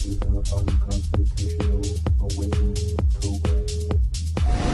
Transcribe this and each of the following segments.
is an unconstitutional awakening program.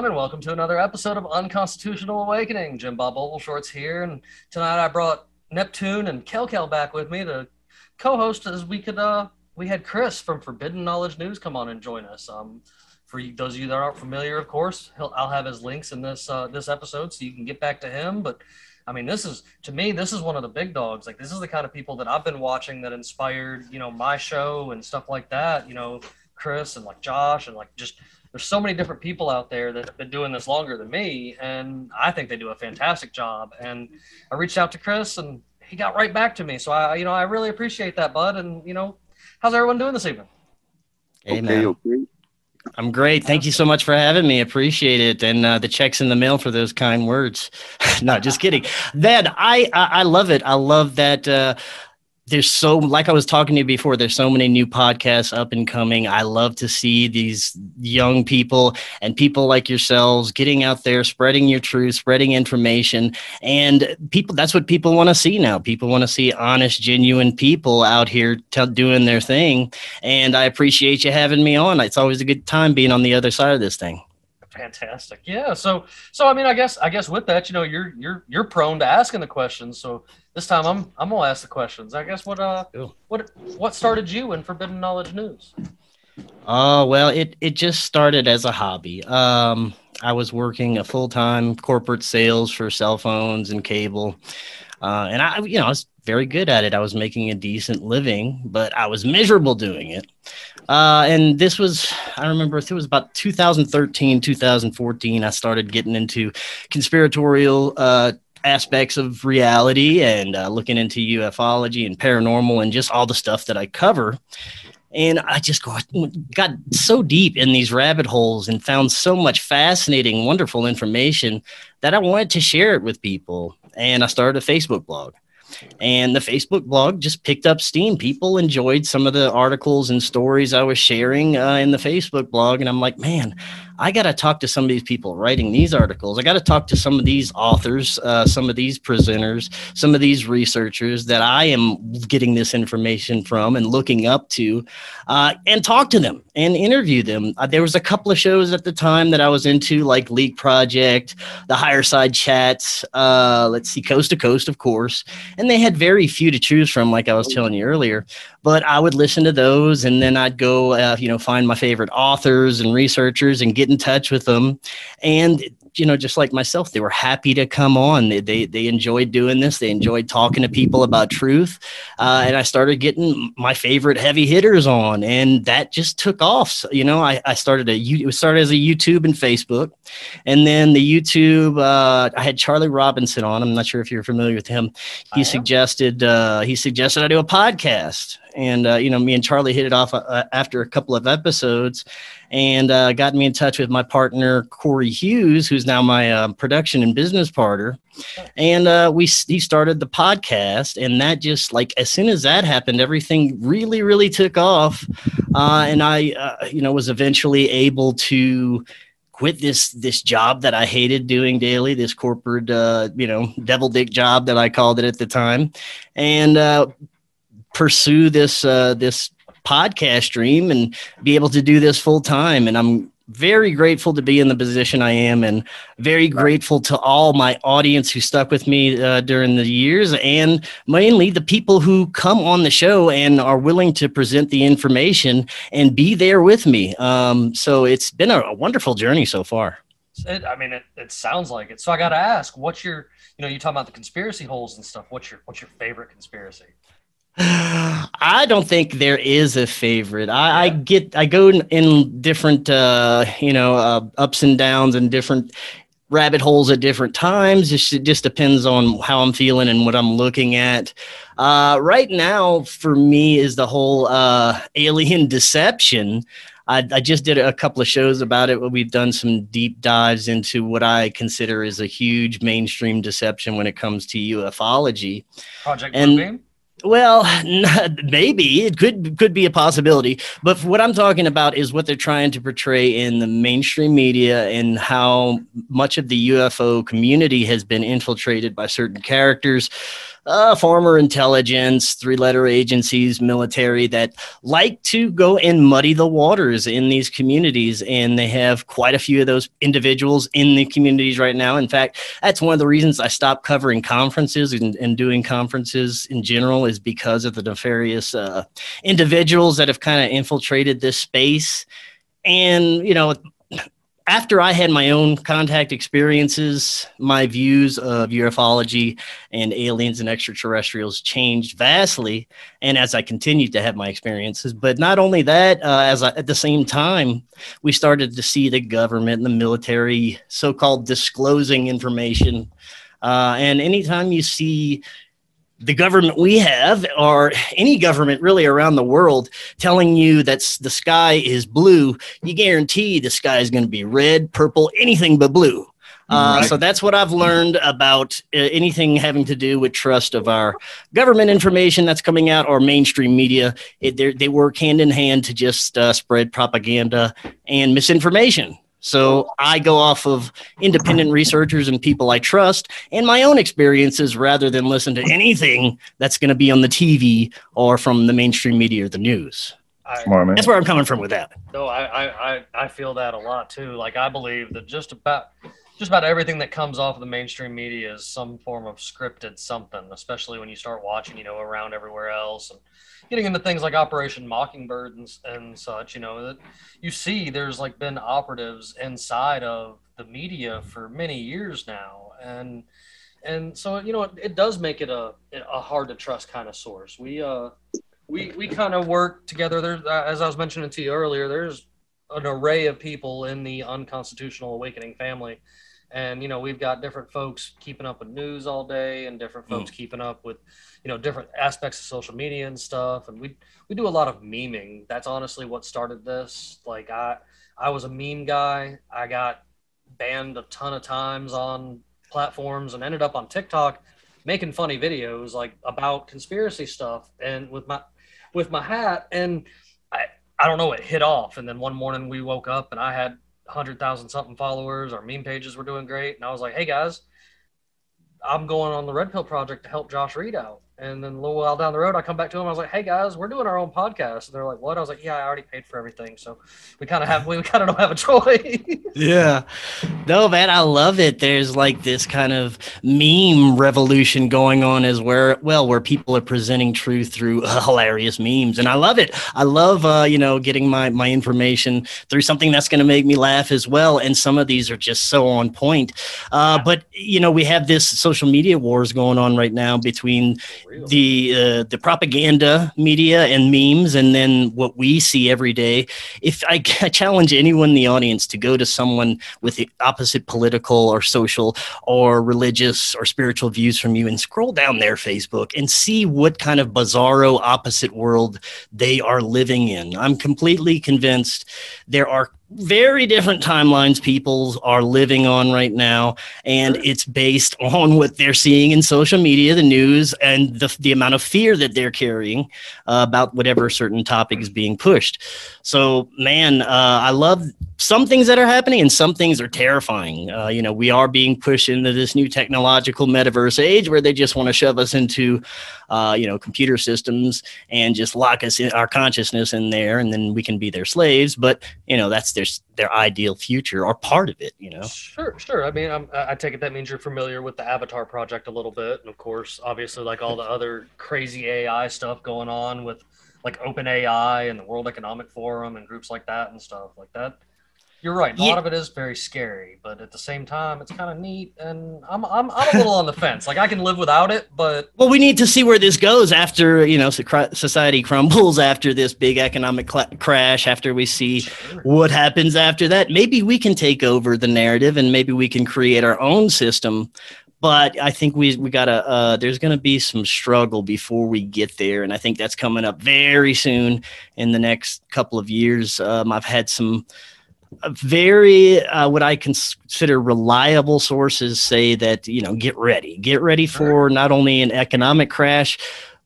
Everyone, and welcome to another episode of Unconstitutional Awakening. Jim Bob Ogleshort's here, and tonight I brought Neptune and Kel back with me to co-host as we could. Uh, we had Chris from Forbidden Knowledge News come on and join us. Um, for those of you that aren't familiar, of course, I'll have his links in this uh, this episode, so you can get back to him. But I mean, this is to me, this is one of the big dogs. Like, this is the kind of people that I've been watching that inspired, you know, my show and stuff like that. You know, Chris and like Josh and like just there's so many different people out there that have been doing this longer than me, and I think they do a fantastic job. And I reached out to Chris, and he got right back to me. So I, you know, I really appreciate that, bud. And you know, how's everyone doing this evening? Hey, man. I'm great. Thank you so much for having me. Appreciate it. And uh, the checks in the mail for those kind words. no, just kidding. That I, I I love it. I love that. Uh, there's so like I was talking to you before. There's so many new podcasts up and coming. I love to see these young people and people like yourselves getting out there, spreading your truth, spreading information, and people. That's what people want to see now. People want to see honest, genuine people out here t- doing their thing. And I appreciate you having me on. It's always a good time being on the other side of this thing. Fantastic. Yeah. So, so I mean, I guess, I guess with that, you know, you're you're you're prone to asking the questions. So this time, I'm I'm gonna ask the questions. I guess what uh what what started you in Forbidden Knowledge News? Oh well, it it just started as a hobby. Um, I was working a full time corporate sales for cell phones and cable, uh, and I you know I was very good at it. I was making a decent living, but I was miserable doing it. Uh, and this was I remember it was about 2013, 2014. I started getting into conspiratorial. Uh, aspects of reality and uh, looking into ufology and paranormal and just all the stuff that I cover. And I just got, got so deep in these rabbit holes and found so much fascinating, wonderful information that I wanted to share it with people. And I started a Facebook blog. And the Facebook blog just picked up steam. People enjoyed some of the articles and stories I was sharing uh, in the Facebook blog. And I'm like, man, I got to talk to some of these people writing these articles. I got to talk to some of these authors, uh, some of these presenters, some of these researchers that I am getting this information from and looking up to, uh, and talk to them and interview them. Uh, there was a couple of shows at the time that I was into, like Leak Project, the Higher Side Chats. Uh, let's see, Coast to Coast, of course, and they had very few to choose from, like I was telling you earlier. But I would listen to those, and then I'd go, uh, you know, find my favorite authors and researchers and get in touch with them. And you know, just like myself, they were happy to come on. They they, they enjoyed doing this. They enjoyed talking to people about truth, uh, and I started getting my favorite heavy hitters on, and that just took off. So, you know, I, I started a you it started as a YouTube and Facebook, and then the YouTube. Uh, I had Charlie Robinson on. I'm not sure if you're familiar with him. He suggested uh, he suggested I do a podcast, and uh, you know, me and Charlie hit it off uh, after a couple of episodes and uh, got me in touch with my partner Corey Hughes, who's now my uh, production and business partner. And uh, we he started the podcast, and that just like as soon as that happened, everything really really took off, uh, and I uh, you know was eventually able to quit this this job that I hated doing daily, this corporate uh, you know devil dick job that I called it at the time, and pursue this uh, this podcast dream and be able to do this full time. And I'm very grateful to be in the position I am, and very grateful to all my audience who stuck with me uh, during the years, and mainly the people who come on the show and are willing to present the information and be there with me. Um, so it's been a, a wonderful journey so far. It, I mean, it, it sounds like it. So I got to ask, what's your, you know, you talk about the conspiracy holes and stuff. What's your, what's your favorite conspiracy? I don't think there is a favorite. I, I get, I go in, in different, uh, you know, uh, ups and downs and different rabbit holes at different times. It just, it just depends on how I'm feeling and what I'm looking at. Uh, right now, for me, is the whole uh, alien deception. I, I, just did a couple of shows about it. Where we've done some deep dives into what I consider is a huge mainstream deception when it comes to ufology. Project and, Well, maybe. It could could be a possibility, but what I'm talking about is what they're trying to portray in the mainstream media and how much of the UFO community has been infiltrated by certain characters uh, former intelligence, three letter agencies, military that like to go and muddy the waters in these communities. And they have quite a few of those individuals in the communities right now. In fact, that's one of the reasons I stopped covering conferences and, and doing conferences in general, is because of the nefarious uh, individuals that have kind of infiltrated this space. And, you know, after I had my own contact experiences, my views of ufology and aliens and extraterrestrials changed vastly. And as I continued to have my experiences, but not only that, uh, as I, at the same time, we started to see the government and the military so-called disclosing information. Uh, and anytime you see the government we have, or any government really around the world, telling you that the sky is blue, you guarantee the sky is going to be red, purple, anything but blue. Uh, right. So that's what I've learned about uh, anything having to do with trust of our government information that's coming out or mainstream media. It, they work hand in hand to just uh, spread propaganda and misinformation. So I go off of independent researchers and people I trust and my own experiences rather than listen to anything that's going to be on the TV or from the mainstream media or the news. I, That's where I'm coming from with that. No, I, I, I feel that a lot too. Like I believe that just about just about everything that comes off of the mainstream media is some form of scripted something, especially when you start watching, you know, around everywhere else and getting into things like Operation Mockingbird and, and such, you know, that you see there's like been operatives inside of the media for many years now. And, and so, you know, it, it does make it a, a hard to trust kind of source. We, uh, we, we kind of work together. There's, as I was mentioning to you earlier, there's an array of people in the unconstitutional awakening family and you know we've got different folks keeping up with news all day and different folks mm. keeping up with you know different aspects of social media and stuff. And we we do a lot of memeing. That's honestly what started this. Like i i was a meme guy. I got banned a ton of times on platforms and ended up on tiktok making funny videos like about conspiracy stuff and with my with my hat. And i i don't know it hit off. And then one morning we woke up and i had hundred thousand something followers. Our meme pages were doing great, and I was like, "Hey guys, I'm going on the Red Pill Project to help Josh Reed out." And then a little while down the road, I come back to them. I was like, "Hey guys, we're doing our own podcast." And they're like, "What?" I was like, "Yeah, I already paid for everything, so we kind of have we kind of don't have a choice." yeah, no, man, I love it. There's like this kind of meme revolution going on, as where well, where people are presenting truth through uh, hilarious memes, and I love it. I love uh, you know getting my my information through something that's going to make me laugh as well. And some of these are just so on point. Uh, but you know, we have this social media wars going on right now between the uh, the propaganda media and memes, and then what we see every day. If I, I challenge anyone in the audience to go to someone with the opposite political or social or religious or spiritual views from you and scroll down their Facebook and see what kind of bizarro opposite world they are living in. I'm completely convinced there are very different timelines people are living on right now and it's based on what they're seeing in social media the news and the, the amount of fear that they're carrying uh, about whatever certain topic is being pushed so man uh, i love some things that are happening and some things are terrifying. Uh, you know, we are being pushed into this new technological metaverse age where they just want to shove us into, uh, you know, computer systems and just lock us in our consciousness in there, and then we can be their slaves. But you know, that's their their ideal future or part of it. You know. Sure, sure. I mean, I'm, I take it that means you're familiar with the Avatar project a little bit, and of course, obviously, like all the other crazy AI stuff going on with like OpenAI and the World Economic Forum and groups like that and stuff like that. You're right. A Yeah. lot of it is very scary, but at the same time, it's kind of neat. And I'm, I'm, I'm a little on the fence. Like I can live without it, but Well, we need to see where this goes after you know society crumbles after this big economic cla crash. After we see what happens after that, maybe we can take over the narrative and maybe we can create our own system. But I think we we gotta. Uh, there's gonna be some struggle before we get there, and I think that's coming up very soon in the next couple of years. Um, I've had some uh, very uh, what I consider reliable sources say that you know get ready, get ready for not only an economic crash,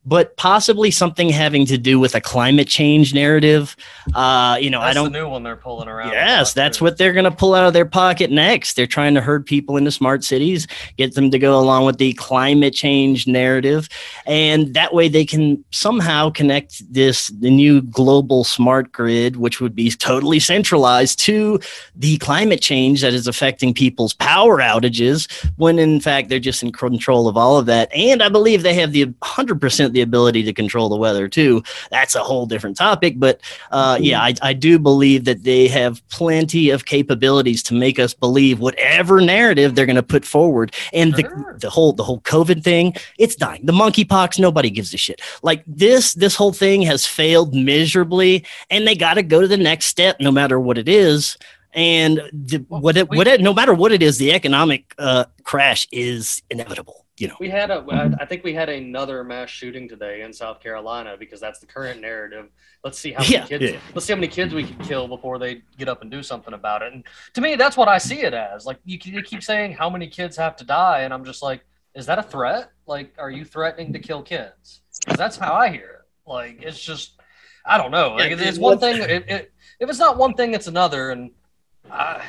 but possibly something having to do with a climate change narrative. Uh, you know, that's I don't the new one they're pulling around. Yes, that's what they're going to pull out of their pocket next. They're trying to herd people into smart cities, get them to go along with the climate change narrative, and that way they can somehow connect this the new global smart grid, which would be totally centralized to the climate change that is affecting people's power outages. When in fact they're just in control of all of that, and I believe they have the hundred percent the ability to control the weather too. That's a whole different topic, but uh, yeah, I, I do believe that they have plenty of capabilities to make us believe whatever narrative they're going to put forward. And Sure. the, the whole the whole COVID thing, it's dying. The monkeypox, nobody gives a shit. Like this this whole thing has failed miserably, and they got to go to the next step, no matter what it is. And the, what it, what it, no matter what it is, the economic uh, crash is inevitable. You know. We had a, I think we had another mass shooting today in South Carolina because that's the current narrative. Let's see how many Yeah, kids, yeah. let's see how many kids we can kill before they get up and do something about it. And to me, that's what I see it as. Like you, you keep saying how many kids have to die, and I'm just like, is that a threat? Like, are you threatening to kill kids? 'Cause that's how I hear it. Like, it's just, I don't know. Like, it's one thing. It, it, if it's not one thing, it's another. And I,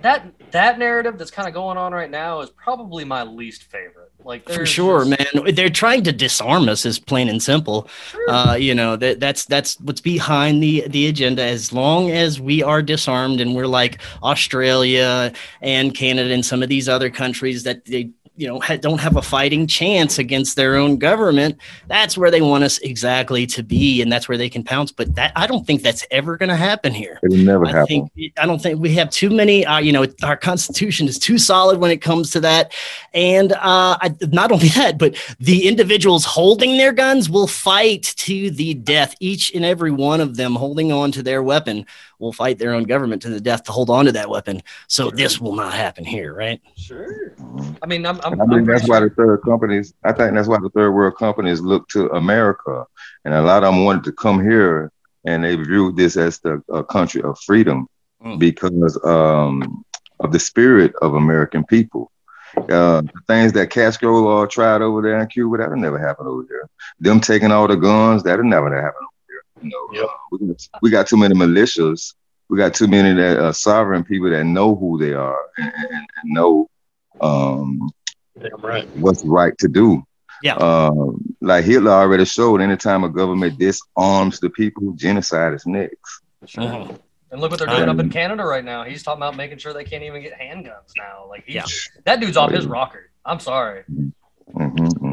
that that narrative that's kind of going on right now is probably my least favorite. Like, For sure, man. They're trying to disarm us, is plain and simple. Sure. Uh, you know that that's that's what's behind the the agenda. As long as we are disarmed and we're like Australia and Canada and some of these other countries that they you know don't have a fighting chance against their own government, that's where they want us exactly to be, and that's where they can pounce. But that I don't think that's ever going to happen here. It'll never I happen. think I don't think we have too many. Uh, you know, our constitution is too solid when it comes to that, and uh, I, not only that, but the individuals holding their guns will fight to the death. Each and every one of them holding on to their weapon will fight their own government to the death to hold on to that weapon. So this will not happen here, right? Sure. I mean, I'm. I'm, And I I'm think that's why sure- the third companies. I think that's why the third world companies look to America, and a lot of them wanted to come here, and they viewed this as the a country of freedom Mm. because um, of the spirit of American people. Uh, the things that Castro uh, tried over there in Cuba, that'll never happen over here. Them taking all the guns, that'll never happen over here. You know, Yep. uh, we, got, too many militias. We got too many that uh, sovereign people that know who they are and, and, and know um, right. what's right to do. Yeah. Um, like Hitler already showed, anytime a government disarms the people, genocide is next. Sure. Mhm. And look what they're doing up in Um, Canada right now. He's talking about making sure they can't even get handguns now. Like, he's, Yeah. that dude's off his rocker. I'm sorry. hmm hmm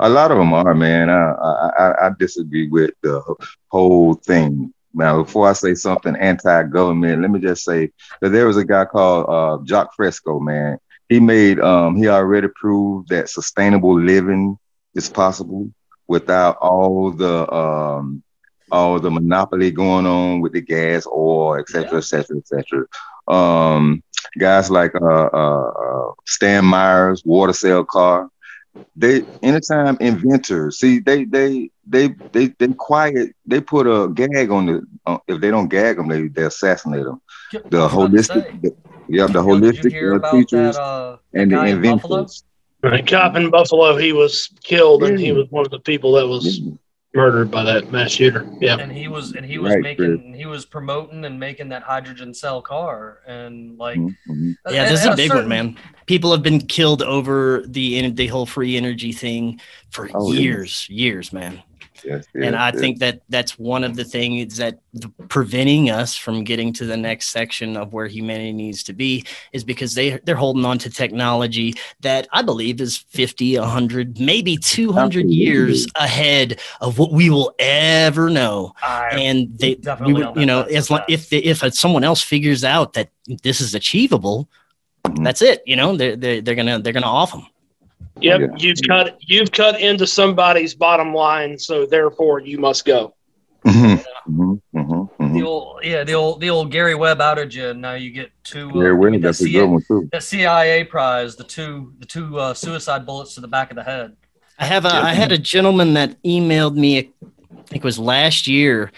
A lot of them are, man. I, I I- I disagree with the whole thing. Now, before I say something anti-government, let me just say that there was a guy called uh, Jacques Fresco. Man, he made um, he already proved that sustainable living is possible without all the um, all the monopoly going on with the gas, oil, et cetera, et cetera, et cetera. Um, guys like uh, uh, uh, Stan Myers, water cell car. They anytime inventors see they they they they they quiet they put a gag on the uh, if they don't gag them they they assassinate them. The I was about to say. holistic, the, yeah, the Yo, you holistic hear uh, about teachers that, uh, and the guy in Buffalo? inventors. Right. Cop in Buffalo, he was killed, and he was one of the people that was murdered by that mass shooter. Yeah. and he was and he was Right, making he was promoting and making that hydrogen cell car and like Mhm, mhm. Yeah, at- this is a big certain- one, man. People have been killed over the en- the whole free energy thing for Oh, yeah. years, years, man. Yes, and I yes. think that that's one of the things that preventing us from getting to the next section of where humanity needs to be is because they they're holding on to technology that I believe is 50, 100, maybe 200 Absolutely. years ahead of what we will ever know. I, And they, we definitely would, you know, as with long if the, if someone else figures out that this is achievable, Mhm. that's it. You know, they're they're, they're gonna they're gonna off them. Yep. Yeah. You've cut you've cut into somebody's bottom line, so therefore you must go. Mhm, mhm, mhm, mhm. the old yeah the old the old Gary Webb outage and now you get two uh, Very you well, get that that's a CIA good one too. that CIA prize the two the two uh, suicide bullets to the back of the head I have a, I had a gentleman that emailed me, I think it was last year.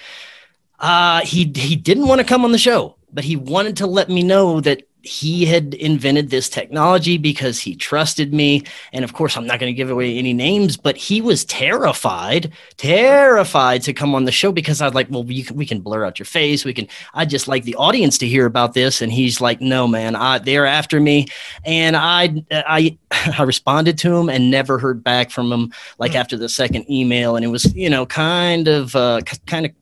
Uh, he he didn't want to come on the show, but he wanted to let me know that he had invented this technology because he trusted me. And of course, I'm not going to give away any names, but he was terrified, terrified to come on the show because I was like, well, you can, we can blur out your face. We can, I just like the audience to hear about this. And he's like, no, man, I, they're after me. And I, I, I responded to him and never heard back from him like after the second email. And it was, you know, kind of, uh, kind of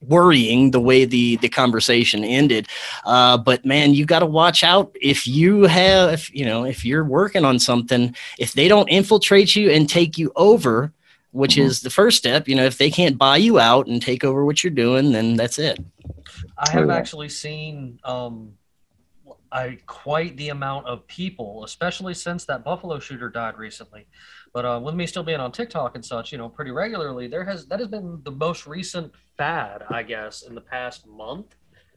worrying the way the the conversation ended. Uh but man you got to watch out if you have if, you know if you're working on something if they don't infiltrate you and take you over which Mhm. is the first step you know if they can't buy you out and take over what you're doing then that's it. I have actually seen um, I quite the amount of people, especially since that Buffalo shooter died recently. But uh, with me still being on TikTok and such, you know, pretty regularly, there has that has been the most recent fad, I guess, in the past month.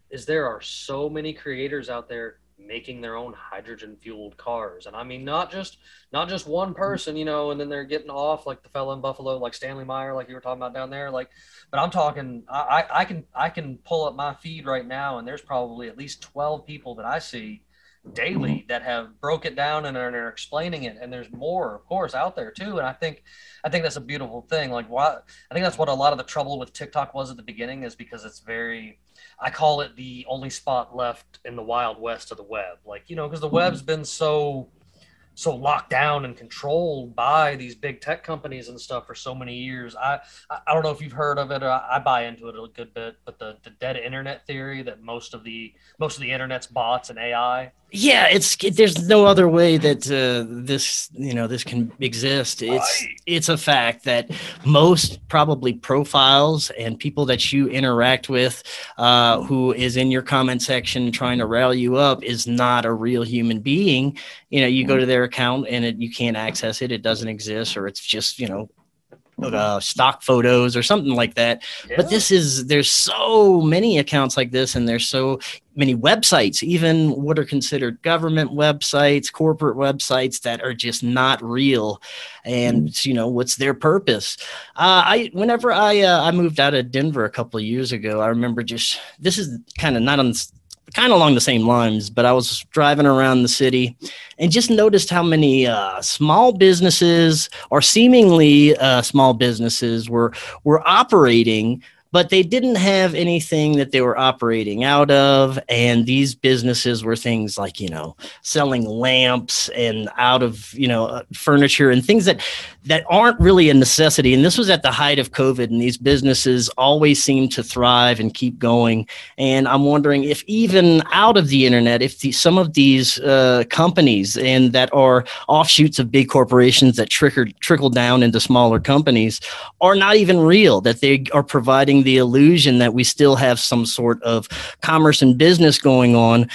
Is there are so many creators out there making their own hydrogen fueled cars, and I mean not just not just one person, you know, and then they're getting off like the fellow in Buffalo, like Stanley Meyer, like you were talking about down there, like but I'm talking. I, I I can I can pull up my feed right now, and there's probably at least 12 people that I see daily mm-hmm. that have broke it down and are explaining it. And there's more, of course, out there too. And I think I think that's a beautiful thing. Like why I think that's what a lot of the trouble with TikTok was at the beginning is because it's very. I call it the only spot left in the wild west of the web. Like you know, because the hmm. web's been so so locked down and controlled by these big tech companies and stuff for so many years. I I don't know if you've heard of it. Or I, I buy into it a good bit, but the the dead internet theory that most of the most of the internet's bots and AI. yeah it's it, there's no other way that uh, this you know this can exist it's Right. it's a fact that most probably profiles and people that you interact with uh, who is in your comment section trying to rally you up is not a real human being you know you go to their account and it, you can't access it it doesn't exist or it's just you know uh, stock photos or something like that. But this is there's so many accounts like this and there's so many websites even what are considered government websites corporate websites that are just not real. And you know what's their purpose? Uh, i whenever i uh, i moved out of denver a couple of years ago i remember just this is kind of not on kind of along the same lines but i was driving around the city and just noticed how many uh, small businesses or seemingly uh, small businesses were were operating but they didn't have anything that they were operating out of and these businesses were things like you know selling lamps and out of you know uh, furniture and things that that aren't really a necessity. And this was at the height of covid and these businesses always seem to thrive and keep going. And i'm wondering if even out of the internet if the, some of these uh, companies and that are offshoots of big corporations that trickle trickle down into smaller companies are not even real, that they are providing the illusion that we still have some sort of commerce and business going on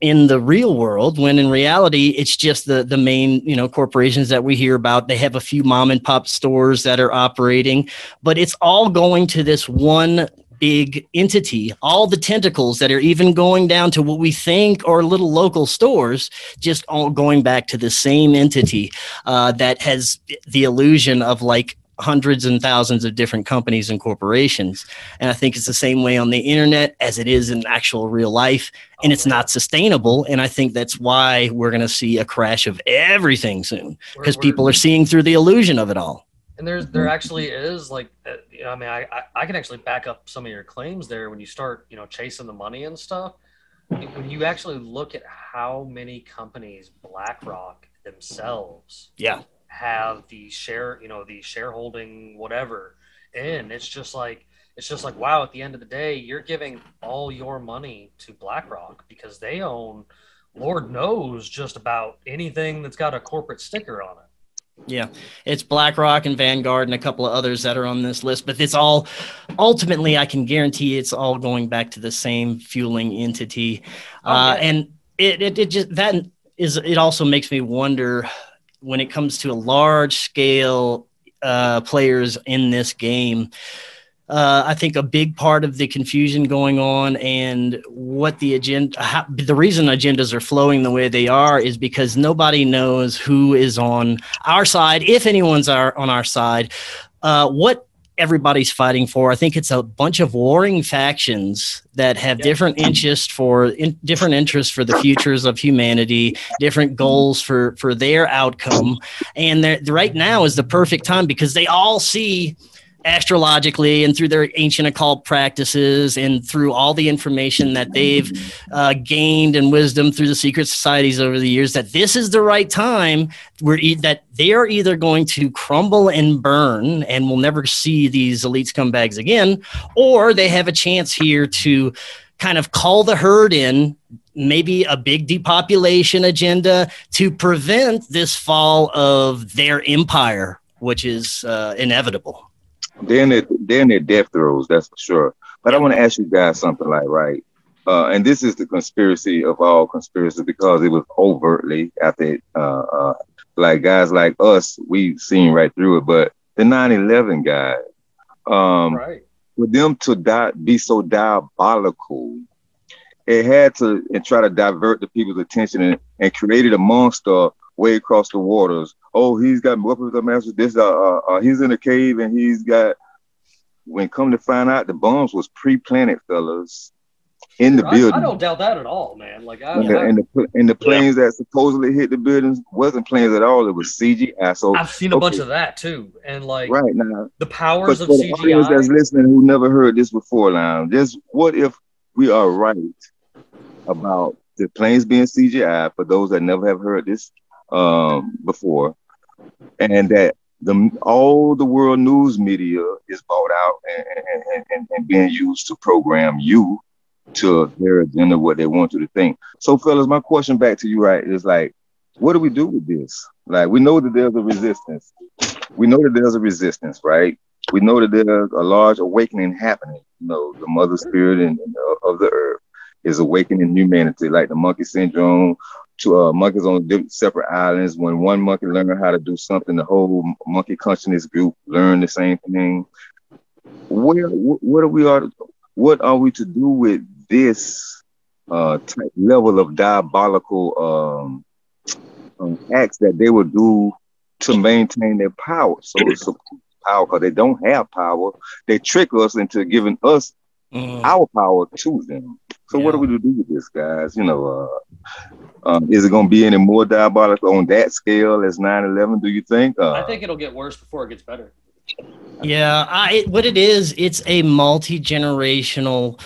in the real world when in reality it's just the the main you know corporations that we hear about. They have a few mom and pop stores that are operating but it's all going to this one big entity. All the tentacles that are even going down to what we think are little local stores just all going back to the same entity uh, that has the illusion of like hundreds and thousands of different companies and corporations. And I think it's the same way on the internet as it is in actual real life. And it's not sustainable. And I think that's why we're going to see a crash of everything soon because people are seeing through the illusion of it all. and there's there actually is like uh, you know, I mean, I, I I can actually back up some of your claims there when you start, you know, chasing the money and stuff. When you actually look at how many companies BlackRock themselves Yeah. Have the share, you know, the shareholding, whatever, in, it's just like it's just like wow. At the end of the day, you're giving all your money to BlackRock because they own, Lord knows, just about anything that's got a corporate sticker on it. Yeah, it's BlackRock and Vanguard and a couple of others that are on this list, but it's all ultimately, I can guarantee it's all going back to the same fueling entity. Oh, uh, and it, it, it just that is it also makes me wonder when it comes to a large scale uh, players in this game. Uh, I think a big part of the confusion going on and what the agenda, how, the reason agendas are flowing the way they are is because nobody knows who is on our side, if anyone's our, on our side, uh, what everybody's fighting for. I think it's a bunch of warring factions that have Yeah. different interests for in, different interests for the futures of humanity, different goals for for their outcome, and right now is the perfect time because they all see astrologically and through their ancient occult practices and through all the information that they've uh, gained and wisdom through the secret societies over the years that this is the right time where e- that they are either going to crumble and burn and we'll never see these elite scumbags again or they have a chance here to kind of call the herd in maybe a big depopulation agenda to prevent this fall of their empire which is uh, inevitable They're in their, they're in their death throes, that's for sure. But I want to ask you guys something like, right? Uh, and this is the conspiracy of all conspiracies because it was overtly after, uh, uh, like guys like us, we've seen right through it. But the 9 11 guy, um, right. for them to di- be so diabolical, it had to and try to divert the people's attention and, and created a monster way across the waters. Oh, he's got weapons of mass. This, uh, uh, uh, he's in a cave and he's got. When come to find out, the bombs was pre-planted, fellas, in the I, building. I don't doubt that at all, man. Like I, and, the, I, and, the, and the planes that supposedly hit the buildings wasn't planes at all. It was CGI. So I've seen a bunch of that too, and like right now, the but powers for of the that's CGI. listening who never heard this before, now, just what if we are right about the planes being CGI? For those that never have heard this um, before, and that the all the world news media is bought out and, and, and, and being used to program you to their agenda, what they want you to think. So, fellas, my question back to you, right, is like, what do we do with this? Like, we know that there's a resistance. We know that there's a resistance, right? We know that there's a large awakening happening. You know, the mother spirit and, and, uh, of the earth is awakening humanity, like the monkey syndrome. To uh, monkeys on different separate islands. When one monkey learned how to do something, the whole monkey consciousness group learned the same thing. Where, what are we are? What are we to do with this uh, type level of diabolical um, um, acts that they will do to maintain their power? So it's a power because they don't have power. They trick us into giving us Mm. our power to them. So what are we to do with this, guys? You know, uh, um, is it going to be any more diabolical on that scale as 9/11? Do you think? Uh, I think it'll get worse before it gets better. Yeah, I, it- what it is, it's a multi generational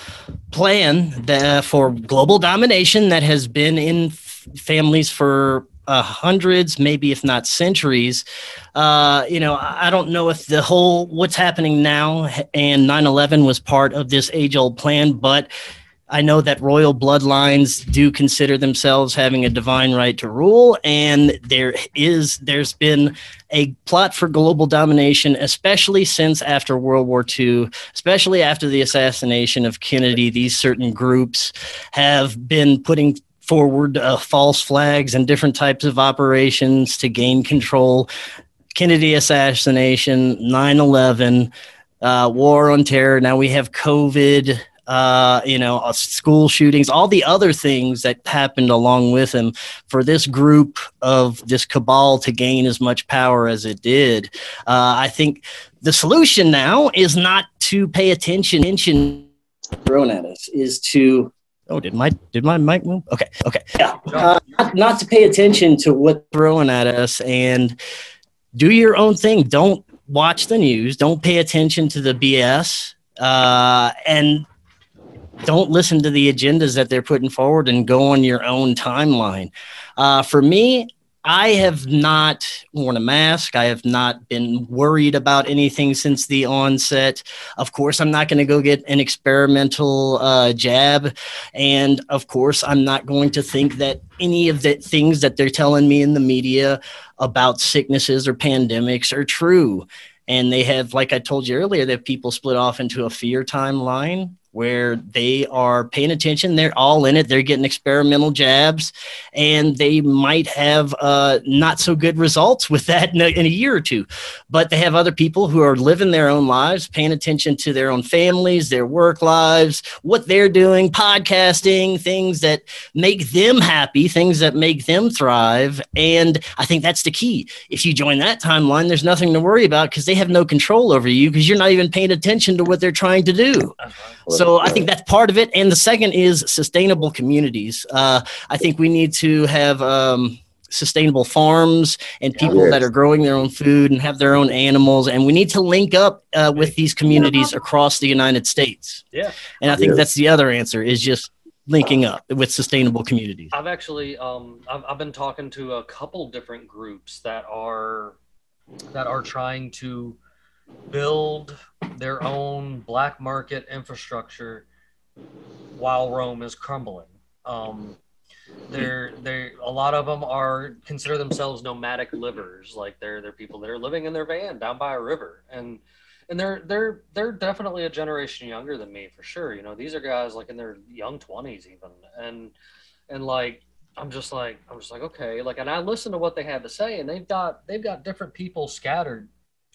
plan that, for global domination that has been in f- families for uh, hundreds, maybe if not centuries. Uh, you know, I I don't know if the whole what's happening now and 9 11 was part of this age old plan, but I know that royal bloodlines do consider themselves having a divine right to rule, and there is there's been a plot for global domination, especially since after World War II, especially after the assassination of Kennedy. These certain groups have been putting forward uh, false flags and different types of operations to gain control. Kennedy assassination, 9 11, uh, war on terror. Now we have COVID uh, you know, uh, school shootings, all the other things that happened along with him for this group of this cabal to gain as much power as it did. Uh, I think the solution now is not to pay attention, attention thrown at us, is to Oh, did my did my mic move? Okay, okay. Yeah, uh, not, not to pay attention to what's thrown at us and do your own thing. Don't watch the news, don't pay attention to the BS, uh, and don't listen to the agendas that they're putting forward and go on your own timeline. Uh, for me, I have not worn a mask. I have not been worried about anything since the onset. Of course, I'm not going to go get an experimental uh, jab. And of course, I'm not going to think that any of the things that they're telling me in the media about sicknesses or pandemics are true. And they have, like I told you earlier, that people split off into a fear timeline where they are paying attention. They're all in it. They're getting experimental jabs, and they might have uh, not so good results with that in a, in a, year or two. But they have other people who are living their own lives, paying attention to their own families, their work lives, what they're doing, podcasting, things that make them happy, things that make them thrive. And I think that's the key. If you join that timeline, there's nothing to worry about because they have no control over you because you're not even paying attention to what they're trying to do. So so I think that's part of it. And the second is sustainable communities. Uh, I think we need to have um, sustainable farms and people yes. that are growing their own food and have their own animals. And we need to link up uh, with these communities across the United States. Yeah. And I think yeah. that's the other answer is just linking up with sustainable communities. I've actually um, I've, I've been talking to a couple different groups that are that are trying to build their own black market infrastructure while Rome is crumbling. Um, they're they a lot of them are consider themselves nomadic livers, like they're they're people that are living in their van down by a river, and and they're they're they're definitely a generation younger than me for sure. You know, these are guys like in their young twenties even, and and like I'm just like I'm just like okay, like and I listen to what they had to say, and they've got they've got different people scattered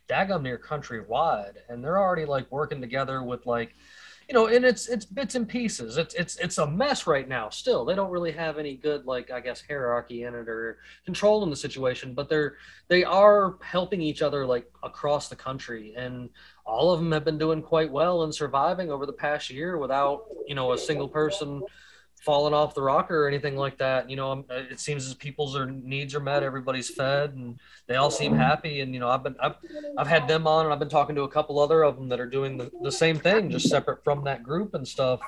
daggum near countrywide, and they're already like working together with like, you know, and it's it's bits and pieces. It's it's it's a mess right now. Still, they don't really have any good like I guess hierarchy in it or control in the situation, but they're they are helping each other like across the country, and all of them have been doing quite well and surviving over the past year without you know a single person fallen off the rocker or anything like that. You know, um, it seems as people's needs are met, everybody's fed, and they all seem happy. And you know, I've been I've, I've had them on, and I've been talking to a couple other of them that are doing the, the same thing, just separate from that group and stuff.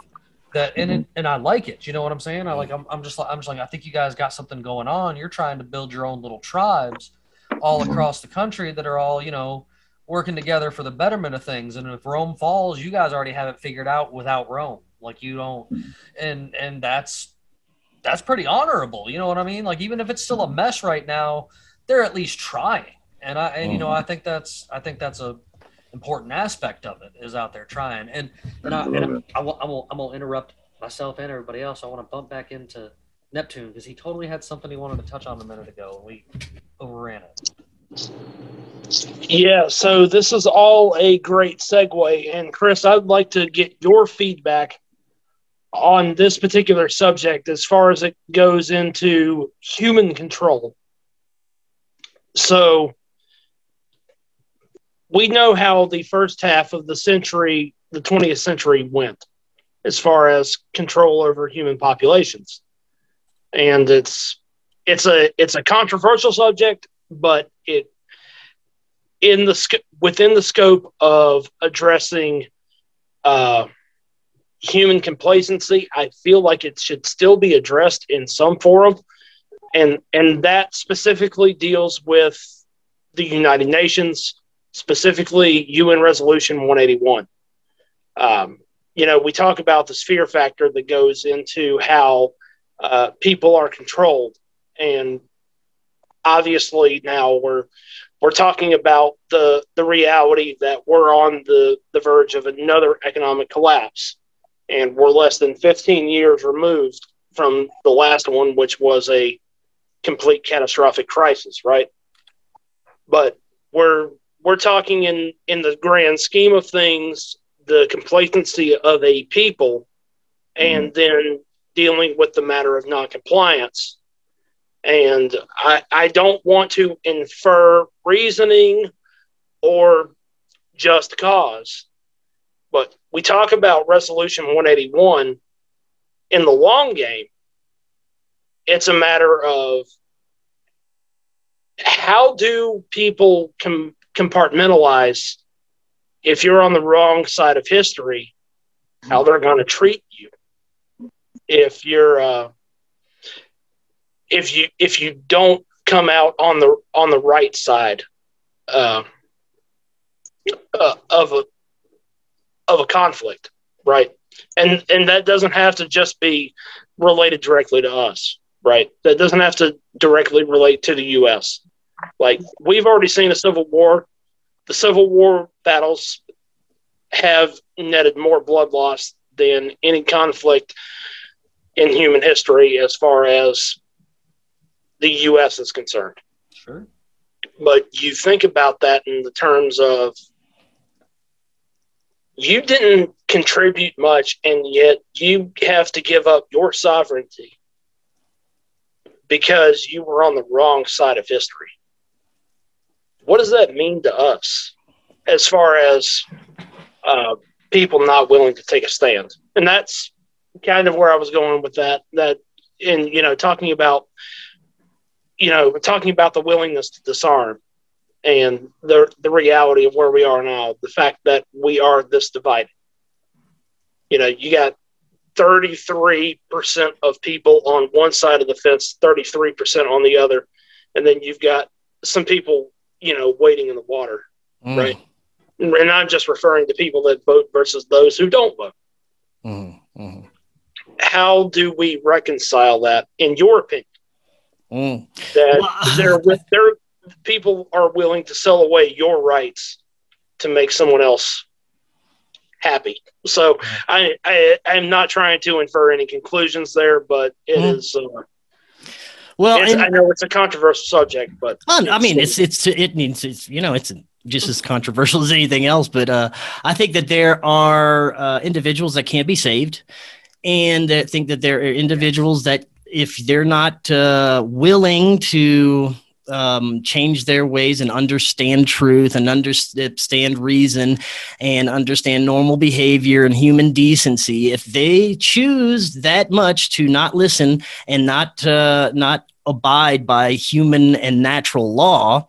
That and it, and I like it. You know what I'm saying? I like I'm, I'm just like I'm just like I think you guys got something going on. You're trying to build your own little tribes all across the country that are all you know working together for the betterment of things. And if Rome falls, you guys already have it figured out without Rome. Like you don't, and and that's that's pretty honorable. You know what I mean? Like even if it's still a mess right now, they're at least trying. And I and you know I mm-hmm. think that's I think that's a important aspect of it is out there trying. And and I, and I, I, will, I will I'm gonna interrupt myself and everybody else. I want to bump back into Neptune because he totally had something he wanted to touch on a minute ago and we overran it. Yeah, so this is all a great segue. And Chris, I'd like to get your feedback on this particular subject as far as it goes into human control. So we know how the first half of the century, the 20th century, went as far as control over human populations. And it's it's a it's a controversial subject, but it in the within the scope of addressing uh, human complacency, I feel like it should still be addressed in some forum, and and that specifically deals with the United Nations, specifically UN Resolution 181. Um, you know, we talk about the sphere factor that goes into how uh, people are controlled, and obviously now we're we're talking about the the reality that we're on the the verge of another economic collapse and we're less than 15 years removed from the last one, which was a complete catastrophic crisis, right? But we're we're talking in in the grand scheme of things, the complacency of a people, and mm-hmm. then dealing with the matter of noncompliance. And I, I don't want to infer reasoning or just cause. But we talk about Resolution 181 in the long game. It's a matter of how do people com- compartmentalize if you're on the wrong side of history, how they're going to treat you. If you're uh, if you if you don't come out on the on the right side uh, uh, of a of a conflict, right? And and that doesn't have to just be related directly to us, right? That doesn't have to directly relate to the U.S. Like we've already seen a civil war. The Civil War battles have netted more blood loss than any conflict in human history as far as the U.S. is concerned. Sure. But you think about that in the terms of you didn't contribute much, and yet you have to give up your sovereignty because you were on the wrong side of history. What does that mean to us as far as uh, people not willing to take a stand? And that's kind of where I was going with that. That in you know talking about you know talking about the willingness to disarm and the the reality of where we are now, the fact that we are this divided. You know, you got 33% of people on one side of the fence, 33% on the other, and then you've got some people, you know, waiting in the water, Mm. right? And I'm just referring to people that vote versus those who don't vote. Mhm, mhm, How do we reconcile that, in your opinion? mm. That Well- they're with their people are willing to sell away your rights to make someone else happy. So I, I I'm not trying to infer any conclusions there, but it Mhm. is. Uh, Well, and- I know it's a controversial subject, but I mean, it's it's it means it's you know it's just as controversial as anything else. But uh, I think that there are uh, individuals that can't be saved, and I think that there are individuals that if they're not uh, willing to um, change their ways and understand truth and understand reason and understand normal behavior and human decency, if they choose that much to not listen and not uh, not abide by human and natural law,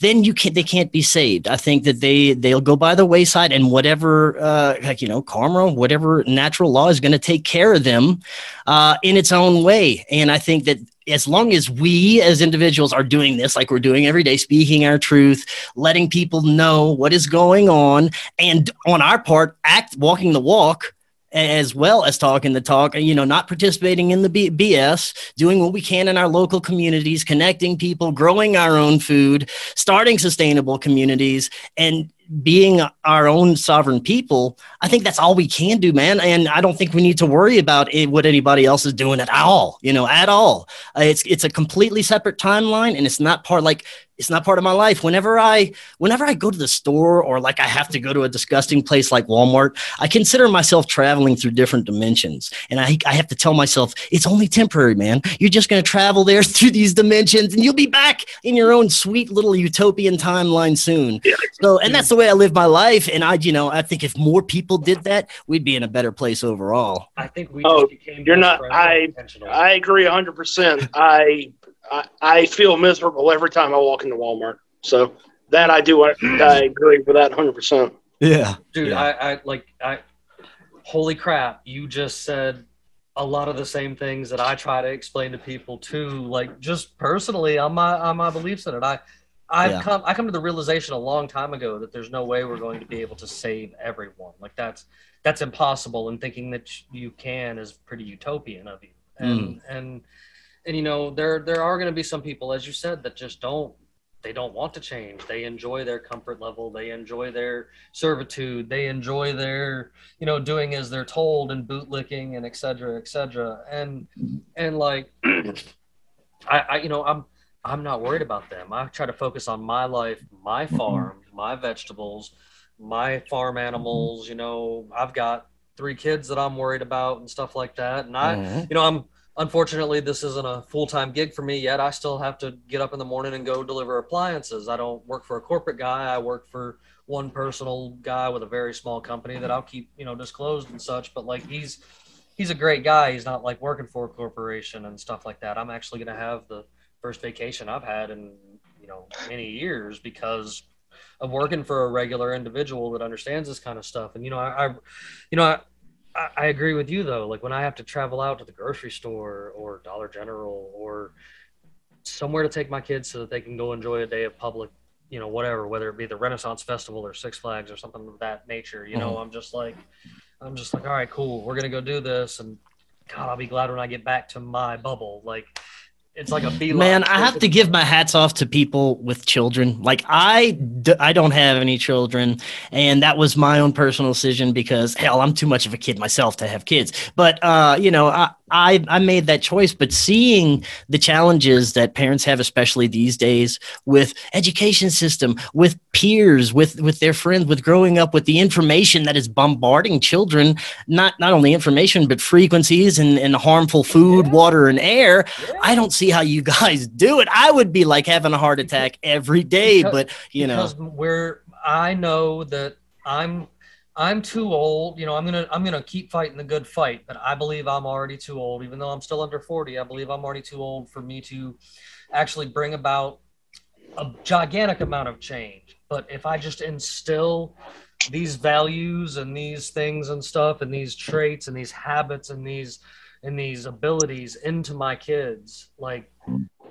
then you can't they can't be saved. I think that they they'll go by the wayside and whatever uh, like you know karma, whatever natural law is going to take care of them uh, in its own way. And I think that as long as we as individuals are doing this like we're doing every day speaking our truth letting people know what is going on and on our part act walking the walk as well as talking the talk, you know, not participating in the B- BS, doing what we can in our local communities, connecting people, growing our own food, starting sustainable communities, and being our own sovereign people. I think that's all we can do, man. And I don't think we need to worry about it, what anybody else is doing at all, you know, at all. Uh, it's it's a completely separate timeline, and it's not part like it's not part of my life. Whenever I whenever I go to the store or like I have to go to a disgusting place like Walmart, I consider myself traveling through different dimensions. And I I have to tell myself it's only temporary, man. You're just gonna travel there through these dimensions and you'll be back in your own sweet little utopian timeline soon. So and that's the way I live my life. And I, you know, I think if more people did that, we'd be in a better place overall. I think we Oh, just became you're not- I- I agree 100%. I, I I feel miserable every time I walk into Walmart. So that I do. I, mm. I agree with that 100%. Yeah. dude Yeah. I, I like i holy crap you just said a lot of the same things that i try to explain to people too like just personally on my on my beliefs in it i i've Yeah. come i come to the realization a long time ago that there's no way we're going to be able to save everyone like that's that's impossible and thinking that you can is pretty utopian of you and mm. and and you know there there are going to be some people as you said that just don't they don't want to change. They enjoy their comfort level. They enjoy their servitude. They enjoy their you know doing as they're told and bootlicking and et cetera et cetera. And and like I, I you know i'm i'm not worried about them. I try to focus on my life my farm my vegetables my farm animals you know. I've got three kids that i'm worried about and stuff like that. And i Mhm. you know i'm unfortunately this isn't a full-time gig for me yet. I still have to get up in the morning and go deliver appliances. I don't work for a corporate guy. I work for one personal guy with a very small company that i'll keep you know disclosed and such. But like he's he's a great guy. He's not like working for a corporation and stuff like that. I'm actually going to have the first vacation i've had in you know many years because of working for a regular individual that understands this kind of stuff. And you know, I, I you know, I, I, I agree with you though. Like when I have to travel out to the grocery store or Dollar General or somewhere to take my kids so that they can go enjoy a day of public, you know, whatever, whether it be the Renaissance Festival or Six Flags or something of that nature. You know, mm-hmm. I'm just like, I'm just like, all right, cool. We're gonna go do this, and God, I'll be glad when I get back to my bubble. Like, it's like a beeline. Man, I have to give my hats off to people with children. Like I, d- I don't have any children, and that was my own personal decision because hell, I'm too much of a kid myself to have kids. But uh, you know, I, I, I made that choice. But seeing the challenges that parents have, especially these days, with education system, with peers, with with their friends, with growing up with the information that is bombarding children, not not only information but frequencies and, and harmful food, water, and air. I don't see how you guys do it. I would be like having a heart attack every day, Because- but you know, we're I know that I'm I'm too old. You know, I'm gonna I'm gonna keep fighting the good fight, but I believe I'm already too old. Even though I'm still under 40, I believe I'm already too old for me to actually bring about a gigantic amount of change. But if I just instill these values and these things and stuff and these traits and these habits and these and these abilities into my kids, like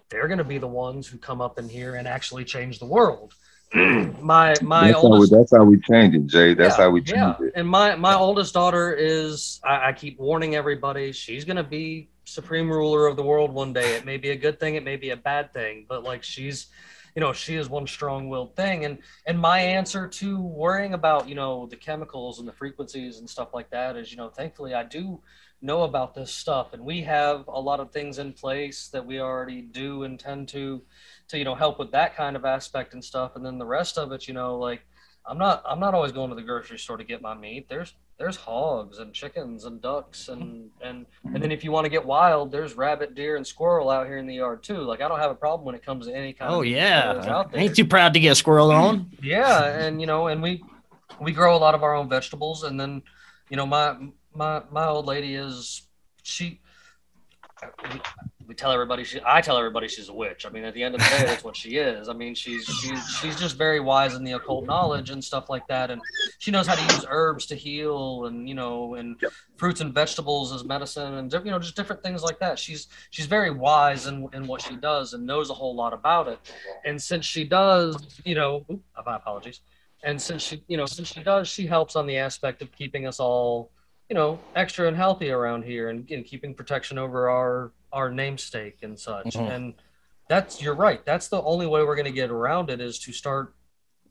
they're to be the ones who come up in here and actually change the world. my my That's how, we, oldest that's how we change it, Jay. That's Yeah, how we change yeah. it. And my my oldest daughter is I, I keep warning everybody she's gonna be supreme ruler of the world one day. It may be a good thing, it may be a bad thing, but like she's you know, she is one strong-willed thing. And and my answer to worrying about, you know, the chemicals and the frequencies and stuff like that is, you know, thankfully I do know about this stuff and we have a lot of things in place that we already do intend to to, you know, help with that kind of aspect and stuff. And then the rest of it, you know, like I'm not I'm not always going to the grocery store to get my meat. There's there's hogs and chickens and ducks and and and then if you want to get wild, there's rabbit, deer, and squirrel out here in the yard too. Like I don't have a problem when it comes to any kind oh of yeah, out there. ain't too proud to get a squirrel on. Yeah, and you know, and we we grow a lot of our own vegetables, and then you know, my my my old lady is she. We, tell everybody she I tell everybody she's a witch. I mean, at the end of the day, that's what she is. I mean, she's she's she's just very wise in the occult knowledge and stuff like that, and she knows how to use herbs to heal, and you know, and fruits and vegetables as medicine, and you know, just different things like that. She's she's very wise in in what she does and knows a whole lot about it. And since she does, you know, oop, uh, my apologies. And since she, you know, since she does, she helps on the aspect of keeping us all, you know, extra and healthy around here and, and keeping protection over our our namesake and such. Mhm. And that's you're right. That's the only way we're going to get around it is to start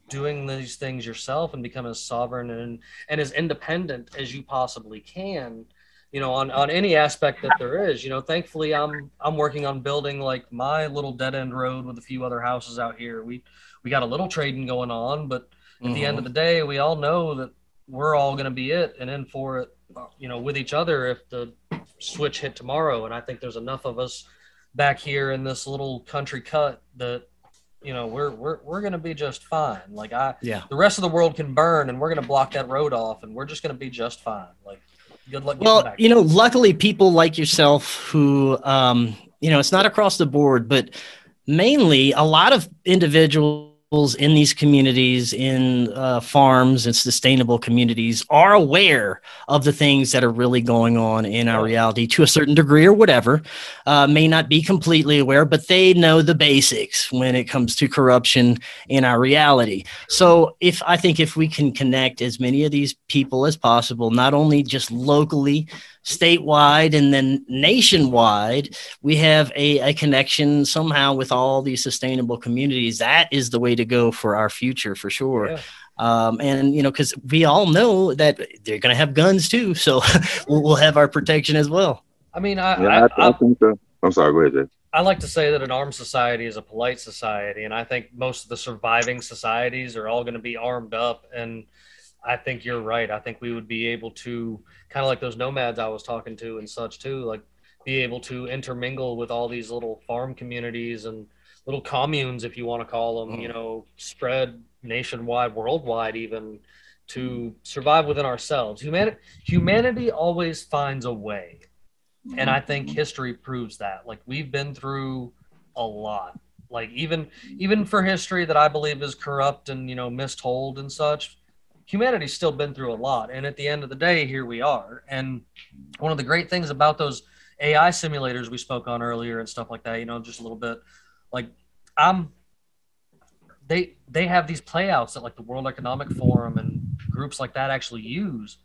doing these things yourself and become as sovereign and and as independent as you possibly can you know on on any aspect that there is you know thankfully i'm i'm working on building like my little dead end road with a few other houses out here we we got a little trading going on but at the end of the day we all know that we're all going to be it and in for it you know with each other if the switch hit tomorrow. And i think there's enough of us back here in this little country cut that you know we're we're, we're going to be just fine. Like i Yeah. the rest of the world can burn and we're going to block that road off and we're just going to be just fine. Like good luck Well, you know, luckily people like yourself who, um, you know, it's not across the board, but mainly a lot of individuals in these communities, in uh, farms and sustainable communities, are aware of the things that are really going on in our reality to a certain degree or whatever. Uh, may not be completely aware, but they know the basics when it comes to corruption in our reality. So, if I think if we can connect as many of these people as possible, not only just locally, statewide, and then nationwide, we have a, a connection somehow with all these sustainable communities. That is the way to go for our future, for sure. Yeah. Um, and you know, because we all know that they're going to have guns too, so we'll, we'll have our protection as well. i mean i Yeah, I, I, I I, think so. I'm sorry. Go ahead, Jay. I like to say that an armed society is a polite society, and I think most of the surviving societies are all going to be armed up. And I think you're right. I think we would be able to kind of like those nomads I was talking to and such too, like be able to intermingle with all these little farm communities and little communes, if you want to call them, you mm. know, spread nationwide, worldwide, even to survive within ourselves. Humanity, humanity always finds a way and I think mm-hmm. history proves that. Like we've been through a lot, Like even even for history that I believe is corrupt and you know mistold and such, humanity's still been through a lot. And at the end of the day, here we are. And one of the great things about those AI simulators we spoke on earlier and stuff like that, you know, just a little bit, like I'm they they have these playouts that like the World Economic Forum and groups like that actually use.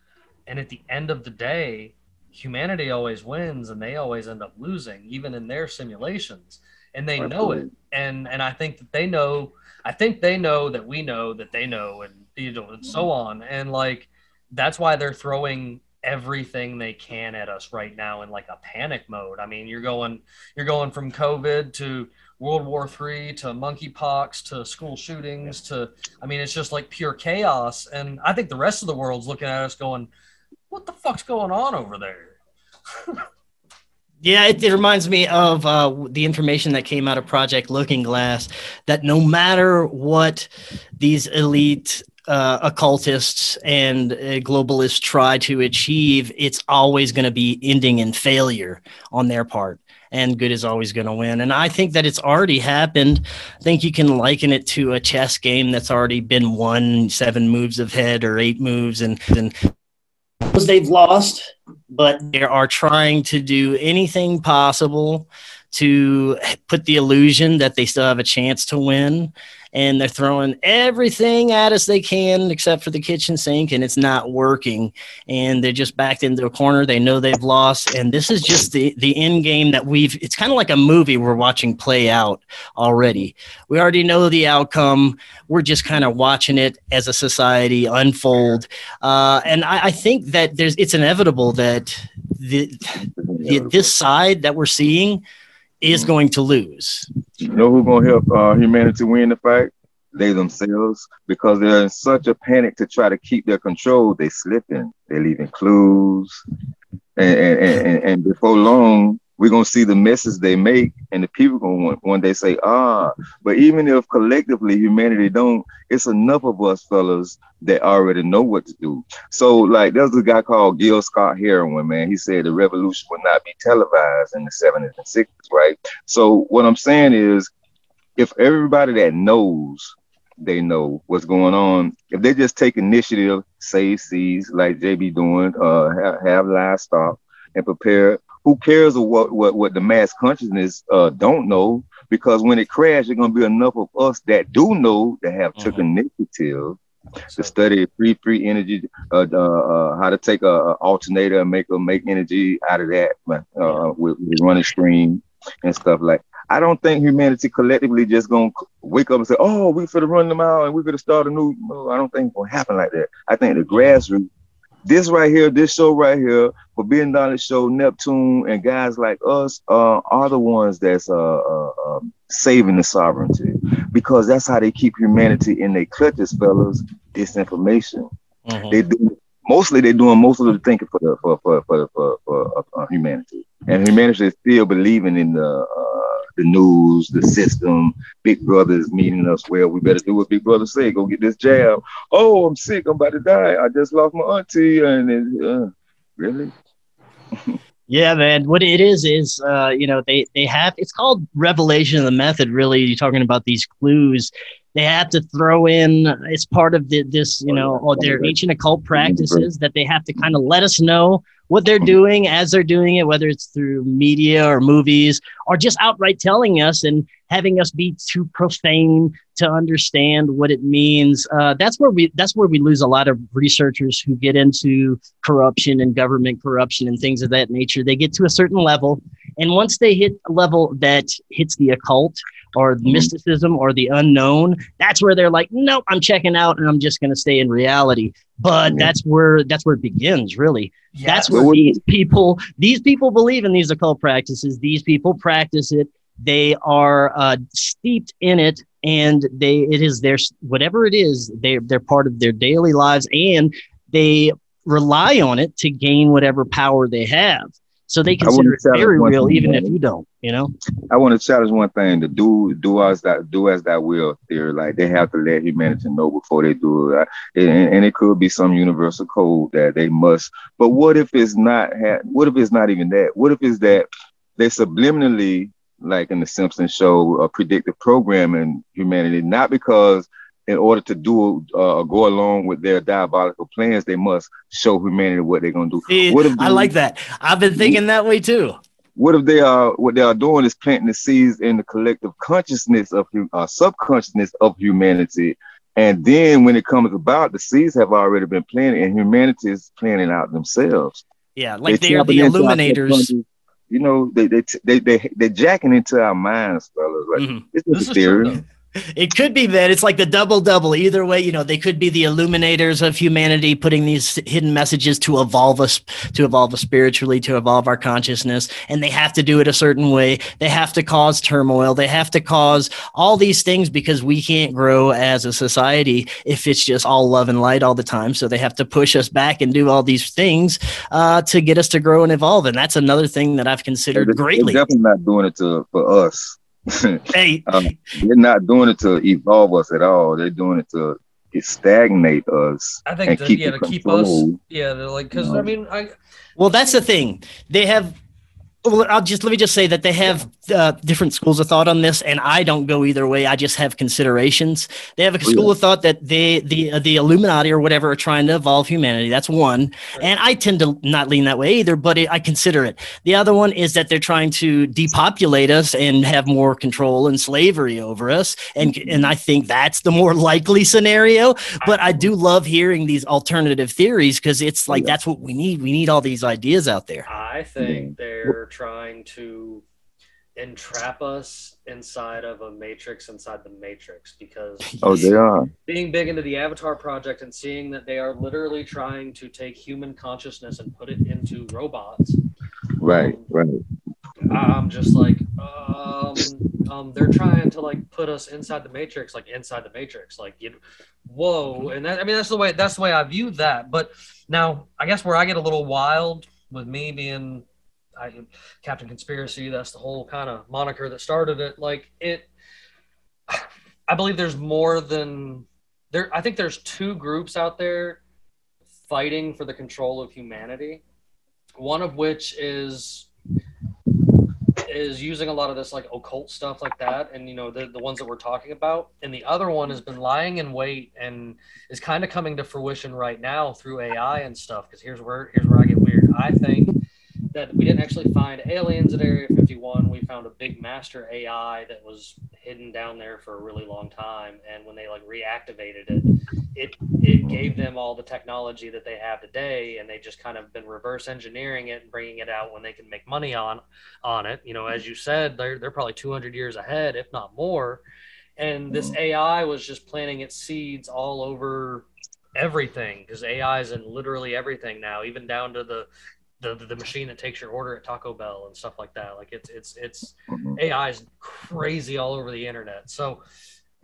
And at the end of the day, humanity always wins and they always end up losing, even in their simulations. And they know it. And and I think that they know I think they know that we know that they know and you know and so on. And like that's why they're throwing everything they can at us right now in like a panic mode. I mean, you're going you're going from COVID to World War Three to monkeypox to school shootings to I mean, it's just like pure chaos. And I think the rest of the world's looking at us going, "What the fuck's going on over there?" Yeah, it, it, reminds me of uh, the information that came out of Project Looking Glass that no matter what these elite uh, occultists and uh, globalists try to achieve, it's always going to be ending in failure on their part. And good is always going to win. And I think that it's already happened. I think you can liken it to a chess game that's already been won seven moves ahead or eight moves. And, and they've lost, but they are trying to do anything possible to put the illusion that they still have a chance to win and they're throwing everything at us they can except for the kitchen sink and it's not working. And they're just backed into a corner. They know they've lost. And this is just the the end game that we've it's kind of like a movie we're watching play out already. We already know the outcome. We're just kind of watching it as a society unfold. Uh, and I, I think that there's it's inevitable that the, the this side that we're seeing is going to lose. You know who's going to help uh, humanity win the fight? They themselves, because they're in such a panic to try to keep their control. They slipping. They're leaving clues, and and, and, and before long, we're gonna see the messes they make, and the people gonna one, one day say, ah. But even if collectively humanity don't, it's enough of us fellas that already know what to do. So like there's a guy called Gil Scott Heron, man. He said the revolution will not be televised in the 70s and 60s, right? So what I'm saying is, if everybody that knows they know what's going on. If they just take initiative, save seas like JB doing, uh, have, have livestock and prepare who cares what what what the mass consciousness uh, don't know? Because when it crashes, there's gonna be enough of us that do know that have mm-hmm. took initiative to study free free energy, uh, uh, uh, how to take a, a, alternator and make a make energy out of that uh, with, with running stream and stuff like. I don't think humanity collectively just gonna wake up and say, "Oh, we're gonna run them out and we're gonna start a new." No, I don't think it's gonna happen like that. I think the grassroots this right here, this show right here, for being on Knowledge Show, Neptune, and guys like us uh, are the ones that's uh, uh, um, saving the sovereignty because that's how they keep humanity in their clutches, fellas. Disinformation. Mm-hmm. They do mostly they're doing most of the thinking for the for for for for, for, for uh, humanity, and humanity is still believing in the uh, the news, the system. Big Brother is meeting us well. We better do what Big Brother say. Go get this jab. Oh, I'm sick. I'm about to die. I just lost my auntie, and uh, really. Yeah, man. What it is is, uh, you know, they they have. It's called revelation of the method. Really, you're talking about these clues. They have to throw in. It's part of the, this, you know, their ancient occult practices that they have to kind of let us know what they're doing as they're doing it, whether it's through media or movies or just outright telling us and having us be too profane to understand what it means. Uh, that's where we that's where we lose a lot of researchers who get into corruption and government corruption and things of that nature. They get to a certain level, and once they hit a level that hits the occult or the mysticism or the unknown, that's where they're like, nope, I'm checking out and I'm just going to stay in reality. But that's where that's where it begins, really. Yes. That's where these people these people believe in these occult practices. These people practice it. They are uh, steeped in it, and they it is their whatever it is. They they're part of their daily lives, and they rely on it to gain whatever power they have. So they consider it very real, thing, even if you don't. You know. I want to challenge one thing: to do do as that do as that will theory. Like they have to let humanity know before they do it, and, and it could be some universal code that they must. But what if it's not? Ha- what if it's not even that? What if it's that they subliminally like in the Simpsons show, uh, predictive programming humanity, not because in order to do uh, go along with their diabolical plans, they must show humanity what they're gonna do. See, What if I like that. I've been thinking that way too. What if they are what they are doing is planting the seeds in the collective consciousness of uh, subconsciousness of humanity, and then when it comes about, the seeds have already been planted, and humanity is planting out themselves. Yeah, like they are the illuminators. You know, they they they they they're jacking into our minds, fellas. Like Mhm. this This is a theory. It could be that it's like the double double. Either way, you know, they could be the illuminators of humanity, putting these hidden messages to evolve us, to evolve us spiritually, to evolve our consciousness. And they have to do it a certain way. They have to cause turmoil. They have to cause all these things because we can't grow as a society if it's just all love and light all the time. So they have to push us back and do all these things uh, to get us to grow and evolve. And that's another thing that I've considered They're greatly. definitely not doing it to for us. Hey, um, they're not doing it to evolve us at all. They're doing it to stagnate us I think and that, keep yeah, to keep us, control. yeah, they're like, because I mean, I Well, that's the thing. They have. Well, I'll just let me just say that they have uh, different schools of thought on this, and I don't go either way. I just have considerations. They have a Oh, school yeah. of thought that they, the uh, the Illuminati or whatever, are trying to evolve humanity. That's one, and I tend to not lean that way either, but it, I consider it. The other one is that they're trying to depopulate us and have more control and slavery over us, and and I think that's the more likely scenario. But I do love hearing these alternative theories because it's like Yeah. that's what we need. We need all these ideas out there. I think they're trying to entrap us inside of a matrix inside the matrix because Oh, they are. being big into the Avatar project and seeing that they are literally trying to take human consciousness and put it into robots. Right, right. I'm just like, um, um, they're trying to like put us inside the matrix, like inside the matrix, like you, whoa. And that, I mean, that's the way that's the way I view that. But now, I guess where I get a little wild with me being I, Captain Conspiracy, that's the whole kind of moniker that started it. Like it, I believe there's more than there. I think there's two groups out there fighting for the control of humanity. One of which is is using a lot of this like occult stuff like that and you know the, the ones that we're talking about and the other one has been lying in wait and is kind of coming to fruition right now through ai and stuff because here's where here's where i get weird i think that we didn't actually find aliens at area 51 we found a big master ai that was hidden down there for a really long time and when they like reactivated it it it gave them all the technology that they have today and they just kind of been reverse engineering it and bringing it out when they can make money on on it. You know as you said they're, they're probably 200 years ahead if not more. And this ai was just planting its seeds all over everything because ai is in literally everything now even down to the the, the machine that takes your order at taco bell and stuff like that. Like it's it's it's Mhm, ai is crazy all over the internet. So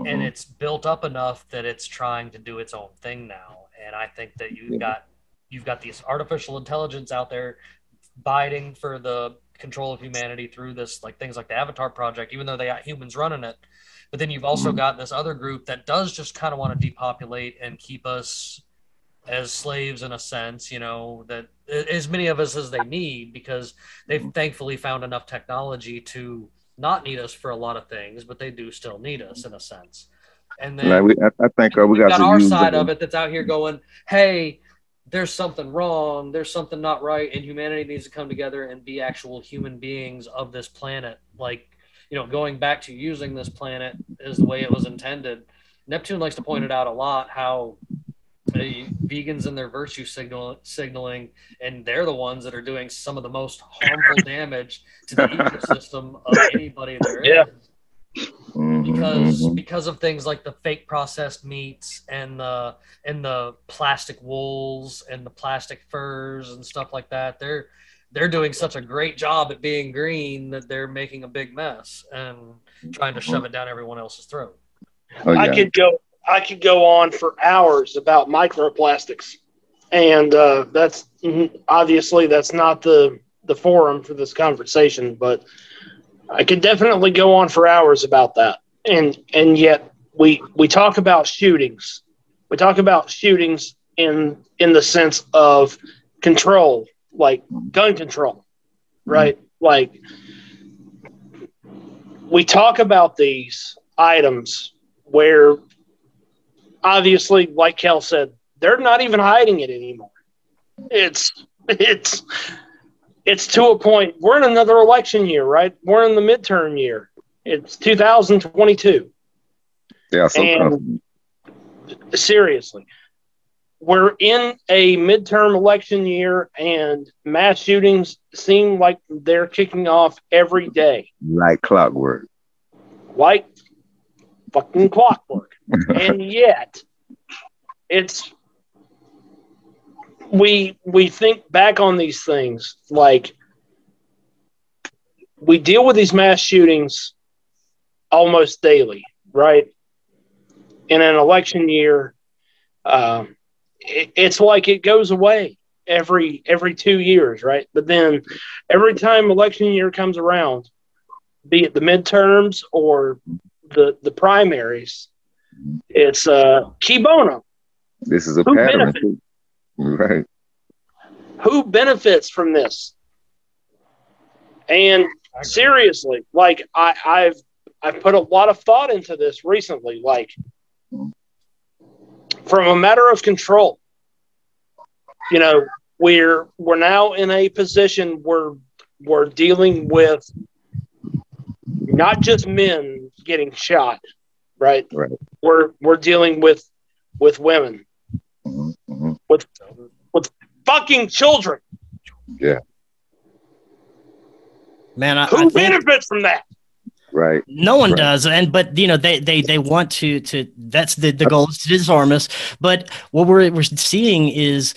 and mhm. it's built up enough that it's trying to do its own thing now. And i think that you've got you've got these artificial intelligence out there biting for the control of humanity through this like things like the avatar project even though they got humans running it. But then you've also Mhm. got this other group that does just kind of want to depopulate and keep us as slaves in a sense you know that as many of us as they need because they've thankfully found enough technology to not need us for a lot of things but they do still need us in a sense and then Like we, I, I think uh, we got, got our side of it that's out here going, hey, there's something wrong, there's something not right, and humanity needs to come together and be actual human beings of this planet. Like, you know, going back to using this planet is the way it was intended. Neptune likes to point it out a lot how uh, vegans and their virtue signal signaling, and they're the ones that are doing some of the most harmful damage to the ecosystem of anybody there is Yeah. Mhm, because mhm. because of things like the fake processed meats and the and the plastic wools and the plastic furs and stuff like that they're they're doing such a great job at being green that they're making a big mess and trying to shove it down everyone else's throat Oh, I could go I could go on for hours about microplastics, and uh, that's mhm, obviously that's not the the forum for this conversation, but I could definitely go on for hours about that. And and yet we we talk about shootings, we talk about shootings in in the sense of control, like gun control, right? Like we talk about these items where obviously, like Cal said, they're not even hiding it anymore. It's it's it's to a point. We're in another election year, right? We're in the midterm year. It's 2022. Yeah. And uh, seriously, we're in a midterm election year, and mass shootings seem like they're kicking off every day, like clockwork. like fucking clockwork. and yet, it's we we think back on these things like we deal with these mass shootings almost daily, right? In an election year, um, it, it's like it goes away every every two years, right? But then every time election year comes around, be it the midterms or the the primaries, it's uh cui bono. This is a Who pattern. benefits? Right. Who benefits from this? And seriously, like I, I've I've put a lot of thought into this recently. Like from a matter of control, you know, we're we're now in a position where we're dealing with not just men getting shot, right? Right. We're we're dealing with with women, Mhm, mhm. fucking children. Yeah. Man, I, I Who think benefits from that? Right. no one Right. does, and but you know they they they want to to that's the the goal is to disarm us. But what we're we're seeing is.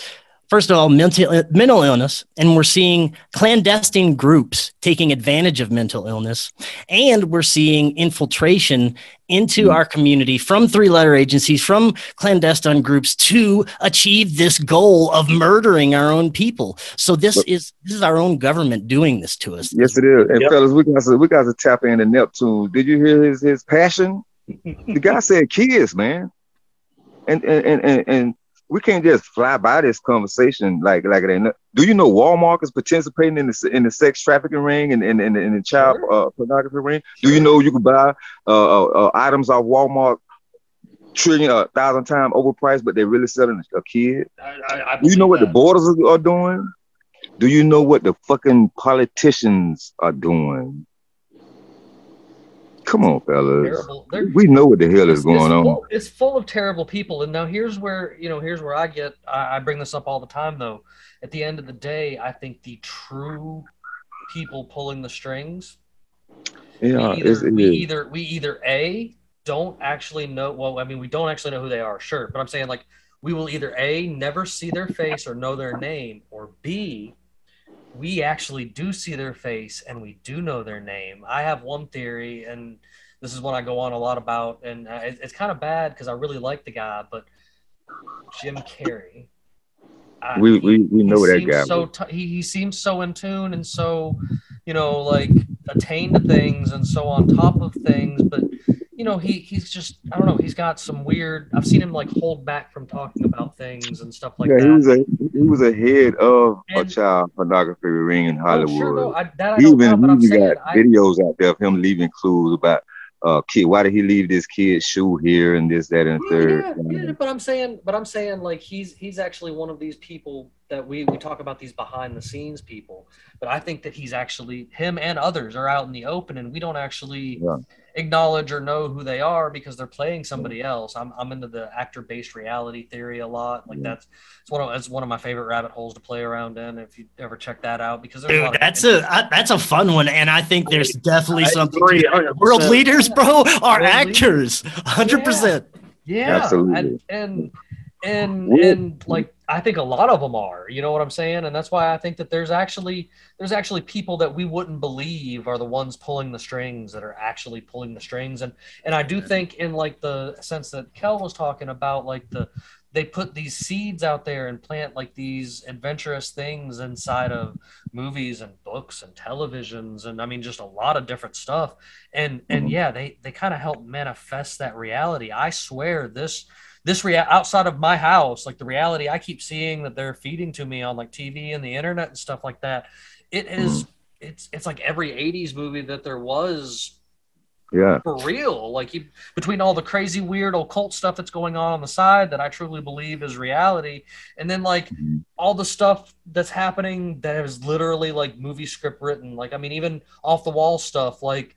First of all, mental mental illness, and we're seeing clandestine groups taking advantage of mental illness, and we're seeing infiltration into Mhm. our community from three-letter agencies, from clandestine groups to achieve this goal of murdering our own people. So this But- is this is our own government doing this to us. Yes, it is. And Yep. fellas, we got to we got to tap into Neptune. Did you hear his his passion? the guy said kids, man. And and, and and and we can't just fly by this conversation like like it ain't. no- Do you know Walmart is participating in the in the sex trafficking ring and in, in, in, the child uh, pornography ring? Do you know you can buy uh, uh, uh, items off Walmart trillion a thousand times overpriced, but they're really selling a kid? Do you know what the borders are doing? Do you know what the fucking politicians are doing? Come on, fellas. We know what the hell is going it's on. Full, it's full of terrible people, and now here's where you know here's where I get. I, I bring this up all the time, though. At the end of the day, I think the true people pulling the strings. Yeah, we either, it we is. either we either a don't actually know. Well, I mean, we don't actually know who they are, sure, but I'm saying like we will either a never see their face or know their name, or b we actually do see their face and we do know their name. I have one theory, and this is what I go on a lot about, and uh, it, it's kind of bad because I really like the guy, but Jim Carrey. I- We we we know that guy. So t- he, he seems so in tune and so, you know, like attained to things and so on top of things. But you know, he he's just I don't know. He's got some weird. I've seen him like hold back from talking about things and stuff like yeah, that. he was a he was a head of a child pornography ring in Oh, Hollywood. sure, no, I, I he even, know, he got I, videos out there of him leaving clues about uh kid. Why did he leave this kid's shoe here and this, that, and the third? Yeah, yeah, but I'm saying, but I'm saying, like he's he's actually one of these people that we we talk about these behind the scenes people. But I think that he's actually him and others are out in the open, and we don't actually Yeah. acknowledge or know who they are because they're playing somebody else. I'm I'm into the actor based reality theory a lot. Like Yeah. that's it's one of it's one of my favorite rabbit holes to play around in. If you ever check that out, because there's a lot Dude, of that's a I- that's a fun one, and I think there's definitely I something. agree to- 100%. World leaders, bro, are World actors, hundred percent. Yeah, Absolutely. and and and and like I think a lot of them are. You know what I'm saying? And that's why I think that there's actually there's actually people that we wouldn't believe are the ones pulling the strings that are actually pulling the strings. And and I do think in like the sense that Kel was talking about, like the they put these seeds out there and plant like these adventurous things inside of movies and books and televisions and I mean just a lot of different stuff. And and Mhm. yeah, they they kind of help manifest that reality. I swear this this rea- outside of my house, like the reality I keep seeing that they're feeding to me on like TV and the internet and stuff like that, it is it's it's like every 80s movie that there was Yeah. for real. Like you, between all the crazy, weird occult stuff that's going on on the side that I truly believe is reality, and then like Mhm. all the stuff that's happening that is literally like movie script written. Like I mean, even off the wall stuff, like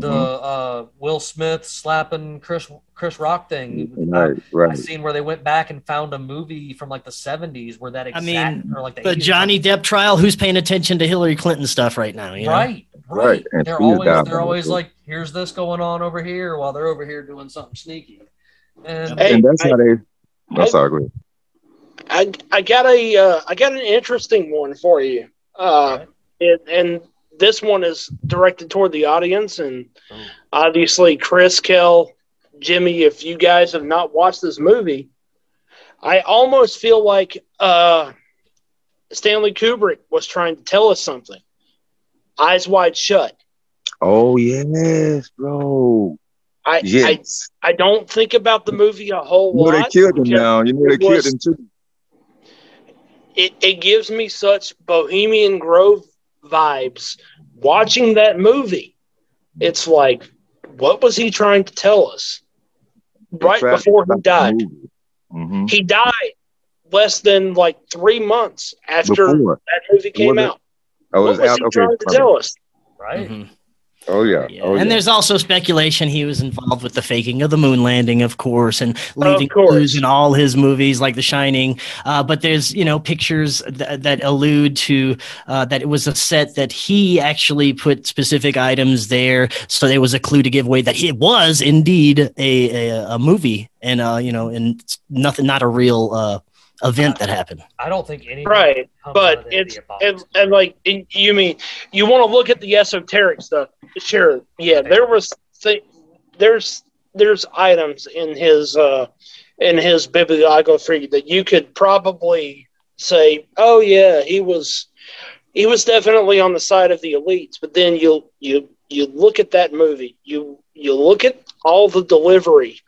the Mhm. uh, Will Smith slapping Chris Chris Rock thing. Right, I right. seen where they went back and found a movie from like the '70s where that exact, I mean, or like the, The Johnny Depp trial. Who's paying attention to Hillary Clinton stuff right now? You know? Right, right. Right, and They're always they're diabolical. always like, here's this going on over here while they're over here doing something sneaky. And Hey, and that's I- how they. I- I'm sorry. I I got a uh, I got an interesting one for you. Uh, and, and this one is directed toward the audience, and Oh. obviously Chris, Kel, Jimmy. If you guys have not watched this movie, I almost feel like uh, Stanley Kubrick was trying to tell us something. Eyes wide shut. Oh yes, bro. I Yes. I, I don't think about the movie a whole lot. you know they killed him now. You know they it killed was- him too. it, it gives me such Bohemian Grove vibes watching that movie. It's like, what was he trying to tell us? Right Fact, before he died. movie. Mhm. He died less than like three months after Before. that movie came Was it? out. Oh, What was out. he Okay. trying to sorry. tell us? right, Mhm. Oh yeah. Yeah. Oh, and yeah. there's also speculation he was involved with the faking of the moon landing, of course, and leaving course. clues in all his movies like The Shining. Uh, but there's you know pictures th- that allude to uh, that it was a set that he actually put specific items there, so there was a clue to give away that it was indeed a a, a movie, and uh, you know, and nothing, not a real uh, event that happened. I don't think any Right. But it's and, and like and you mean you want to look at the esoteric stuff? Sure, yeah. There was th- there's there's items in his uh in his bibliography that you could probably say, oh yeah, he was he was definitely on the side of the elites. But then you you you look at that movie, you you look at all the delivery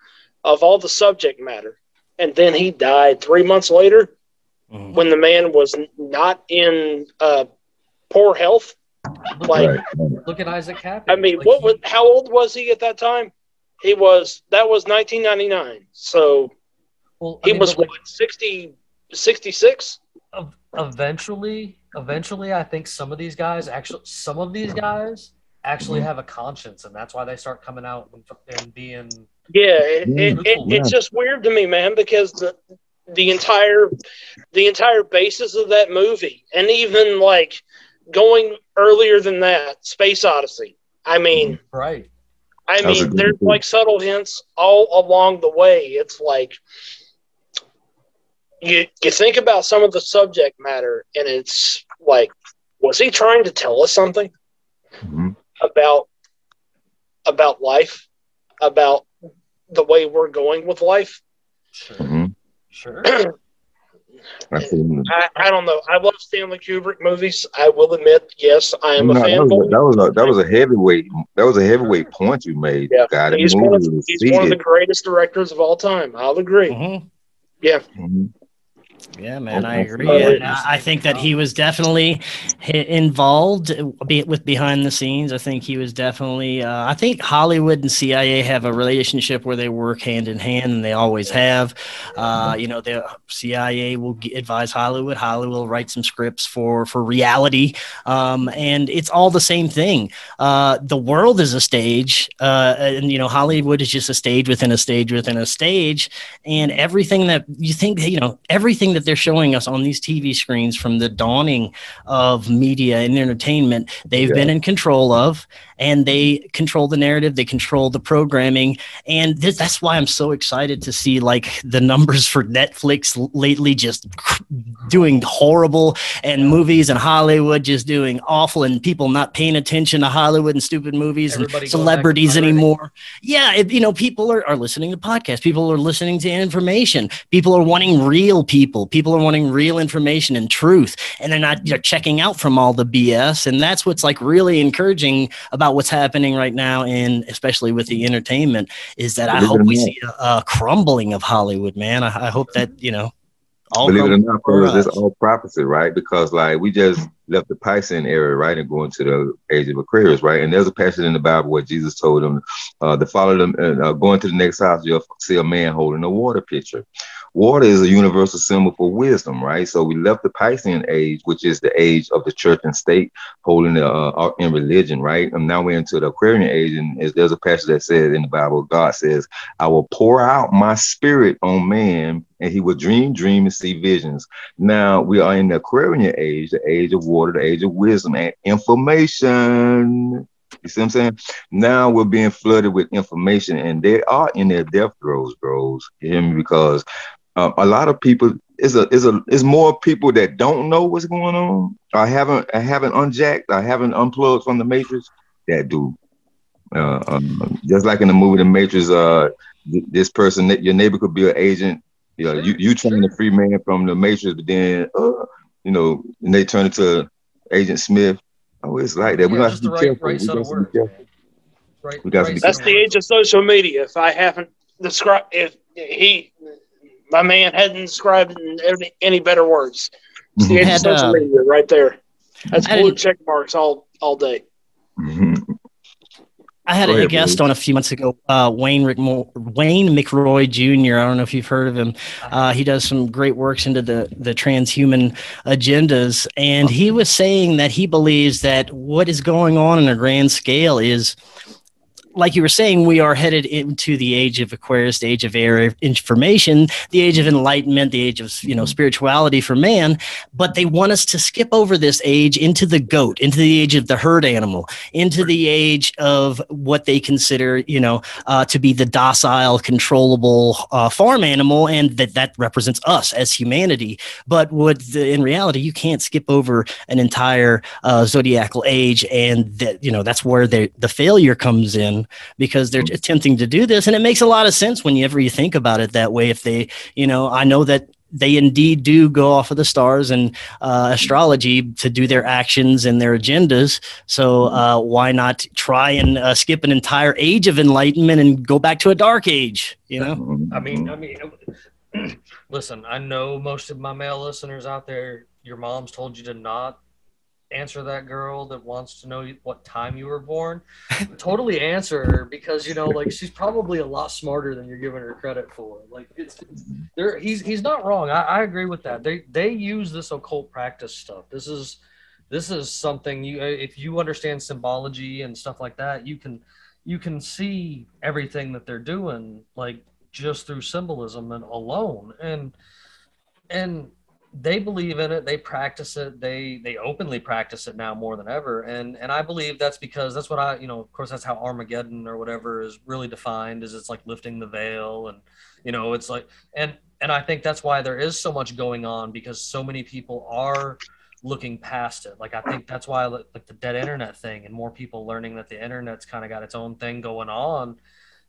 of all the subject matter, and then he died three months later Mhm. when the man was not in uh, poor health. look, like- Right. right. look at Isaac Kappy. I mean, Like, what he- was how old was he at that time? He was that was 1999. So well, he mean, was but, like, what 60 66? eventually eventually i think some of these guys actually some of these guys actually have a conscience and that's why they start coming out and, and being Yeah, it, it, it, it's just weird to me, man, because the the entire the entire basis of that movie, and even like going earlier than that, Space Odyssey. I mean, right I That was a mean, there's movie. like subtle hints all along the way. It's like you you think about some of the subject matter, and it's like, was he trying to tell us something Mhm. about about life, about the way we're going with life? sure Mhm. sure I, I don't know. I love Stanley Kubrick movies. I will admit, yes, I am a No, that, was fanboy. a, that was a that was a heavyweight that was a heavyweight point you made. Yeah. God, that He's one of was he's one of the greatest directors of all time. I'll agree. Mhm. Mhm. Yeah, man, I agree. Uh, And I I think that he was definitely involved with behind the scenes. I think he was definitely. Uh, I think Hollywood and CIA have a relationship where they work hand in hand, and they always have. Uh, you know, the CIA will advise Hollywood. Hollywood will write some scripts for for reality, um, and it's all the same thing. Uh, the world is a stage, uh, and you know, Hollywood is just a stage within a stage within a stage and everything that you think you know everything that they're showing us on these TV screens from the dawning of media and entertainment they've Yeah. been in control of and they control the narrative they control the programming and this, that's why I'm so excited to see like the numbers for Netflix lately just doing horrible and movies and Hollywood just doing awful and people not paying attention to Hollywood and stupid movies Everybody and going back to celebrities anymore. Yeah it, you know people are, are listening to podcasts people are listening to information people are wanting real people people are wanting real information and truth and they're not they're checking out from all the bs and that's what's like really encouraging about what's happening right now and especially with the entertainment is that i Believe it hope we not. see a, a crumbling of hollywood man I, I hope that you know All Believe it or not, for fellas, it's all prophecy, right? Because like we just left the Piscean era, right, and going to the age of Aquarius, right? And there's a passage in the Bible where Jesus told them uh, to follow them and uh, going to the next house, you'll see a man holding a water pitcher. Water is a universal symbol for wisdom, right? So we left the Piscean age, which is the age of the church and state holding the, uh, in religion, right? And now we're into the Aquarian age, and there's a passage that says in the Bible, God says, "I will pour out my spirit on man, and he will dream, dream, and see visions." Now we are in the Aquarian age, the age of water, the age of wisdom and information. You see what I'm saying? Now we're being flooded with information, and they are in their death throes, bros. You hear me? Because um, a lot of people is a is a is more people that don't know what's going on. I haven't I haven't unjacked. I haven't unplugged from the matrix. That do. Uh, um, just like in the movie The Matrix, uh, th- this person your neighbor could be an agent. You know, you you trying to sure. free man from the Matrix, but then uh, you know, and they turn into Agent Smith. Oh, it's like that. we Yeah, got to be right, careful. right We set got to be careful. Right, We gotta right be That's of the age of social media. If I haven't described, if he, my man hadn't described in any, any better words, it's the age Had, of social uh, media right there. That's I blue didn't- check marks all all day. Mhm. I had Go a guest Billy. on a few months ago, uh, Wayne Rick Wayne McRoy Jr. I don't know if you've heard of him. Uh, he does some great works into the the transhuman agendas, and he was saying that he believes that what is going on in a grand scale is. Like you were saying, we are headed into the age of Aquarius, the age of air information, the age of enlightenment, the age of you know spirituality for man. But they want us to skip over this age into the goat, into the age of the herd animal, into the age of what they consider, you know, uh, to be the docile, controllable uh, farm animal, and that that represents us as humanity. But what the, in reality, you can't skip over an entire uh, zodiacal age, and that you know that's where the the failure comes in because they're attempting to do this, and it makes a lot of sense whenever you think about it that way. If they, you know, I know that they indeed do go off of the stars and uh, astrology to do their actions and their agendas. So uh, why not try and uh, skip an entire age of enlightenment and go back to a dark age? You know, Mhm. I mean, I mean, listen, I know most of my male listeners out there, your mom's told you to not answer that girl that wants to know what time you were born. totally answer her because you know, like she's probably a lot smarter than you're giving her credit for. Like it's, it's there. He's he's not wrong. I, I agree with that. They they use this occult practice stuff. This is this is something you uh, if you understand symbology and stuff like that, you can you can see everything that they're doing like just through symbolism and alone and and they believe in it they practice it they they openly practice it now more than ever. And and i believe that's because that's what i you know of course that's how armageddon or whatever is really defined is it's like lifting the veil and you know it's like and and i think that's why there is so much going on because so many people are looking past it. Like i think that's why like the dead internet thing and more people learning that the internet's kind of got its own thing going on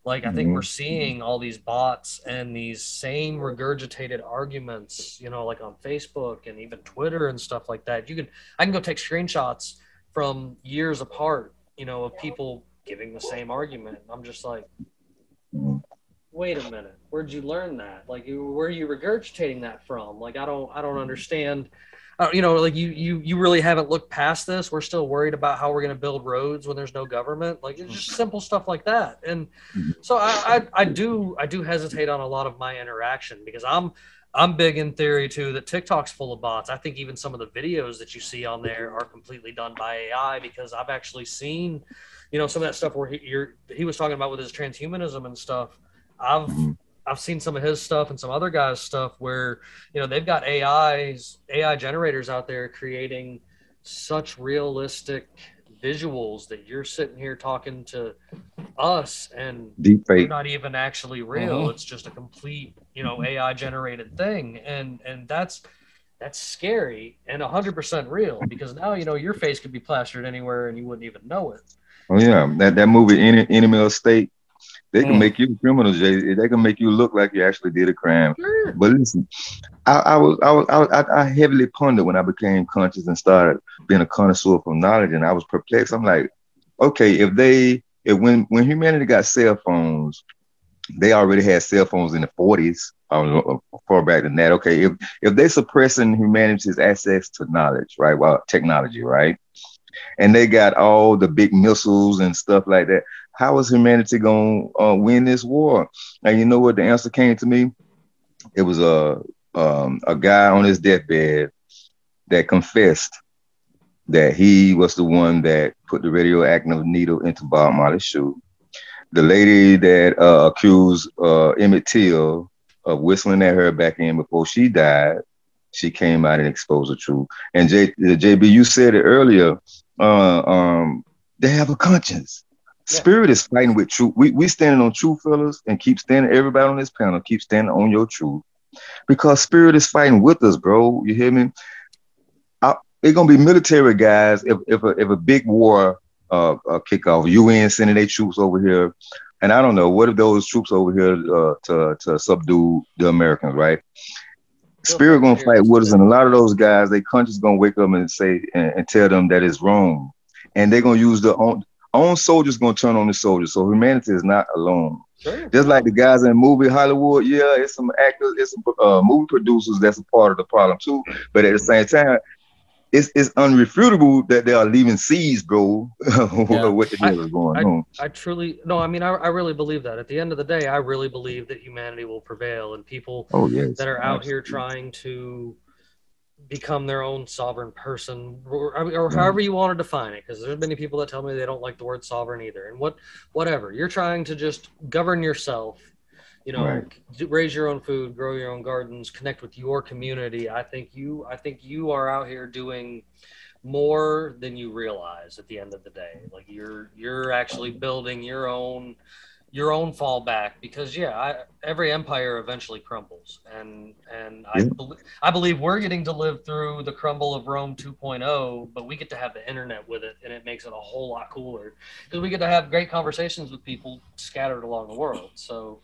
like I think Mhm. we're seeing all these bots and these same regurgitated arguments, you know, like on Facebook and even Twitter and stuff like that. You can I can go take screenshots from years apart, you know, of people giving the same argument. I'm just like, wait a minute, where'd you learn that? Like, where are you regurgitating that from? Like, I don't, I don't understand. Uh, you know, like you, you, you really haven't looked past this. We're still worried about how we're going to build roads when there's no government. Like, it's just simple stuff like that. And so I, I, I do, I do hesitate on a lot of my interaction because I'm, I'm big in theory too that TikTok's full of bots. I think even some of the videos that you see on there are completely done by AI because I've actually seen, you know, some of that stuff where he, you're, he was talking about with his transhumanism and stuff. I've Mhm. I've seen some of his stuff and some other guys' stuff where you know they've got AIs AI generators out there creating such realistic visuals that you're sitting here talking to us and Deep they're fake. not even actually real. Mhm. It's just a complete, you know, AI generated thing, and and that's that's scary and hundred percent real because now you know your face could be plastered anywhere and you wouldn't even know it. Oh yeah, that that movie Any Enemy of State. They can Mm. make you a criminal, Jay. They can make you look like you actually did a crime. Sure. But listen, I, I was I was I, I, heavily pondered when I became conscious and started being a connoisseur from knowledge, and I was perplexed. I'm like, okay, if they if when when humanity got cell phones, they already had cell phones in the 40s, um, far back than that. Okay, if if they suppressing humanity's access to knowledge, right? Well, technology, right? And they got all the big missiles and stuff like that. How is humanity gonna uh, win this war? And you know what? The answer came to me. It was a um, a guy on his deathbed that confessed that he was the one that put the radioactive needle into Bob Marley's shoe. The lady that uh, accused uh, Emmett Till of whistling at her back in before she died, she came out and exposed the truth. And J, JB, you said it earlier. Uh, um, they have a conscience. Yeah. Spirit is fighting with truth. We we standing on truth, fellas, and keep standing. Everybody on this panel, keep standing on your truth, because spirit is fighting with us, bro. You hear me? I, it's gonna be military guys if if a, if a big war uh, uh kick off, UN sending their troops over here, and I don't know what if those troops over here uh, to to subdue the Americans, right? Spirit gonna fight with us, and a lot of those guys, their conscious gonna wake up and say and, and tell them that it's wrong, and they're gonna use their own own soldiers gonna turn on the soldiers. So humanity is not alone. Sure. Just like the guys in the movie Hollywood, yeah, it's some actors, it's some uh, movie producers that's a part of the problem too. But at the same time, it's it's unrefutable that they are leaving seeds, bro. what the hell is going on? I truly no. I mean, I, I really believe that. At the end of the day, I really believe that humanity will prevail, and people Oh yes, that are out here trying to become their own sovereign person, or, or Mm-hmm. however you want to define it. Because there's many people that tell me they don't like the word sovereign either. And what, whatever, you're trying to just govern yourself. You know, Right. raise your own food, grow your own gardens, connect with your community. I think you, I think you are out here doing more than you realize at the end of the day. Like you're, you're actually building your own your own fallback because yeah I, every empire eventually crumbles and and I, Yeah. I believe we're getting to live through the crumble of rome 2.0 but we get to have the internet with it and it makes it a whole lot cooler because we get to have great conversations with people scattered along the world so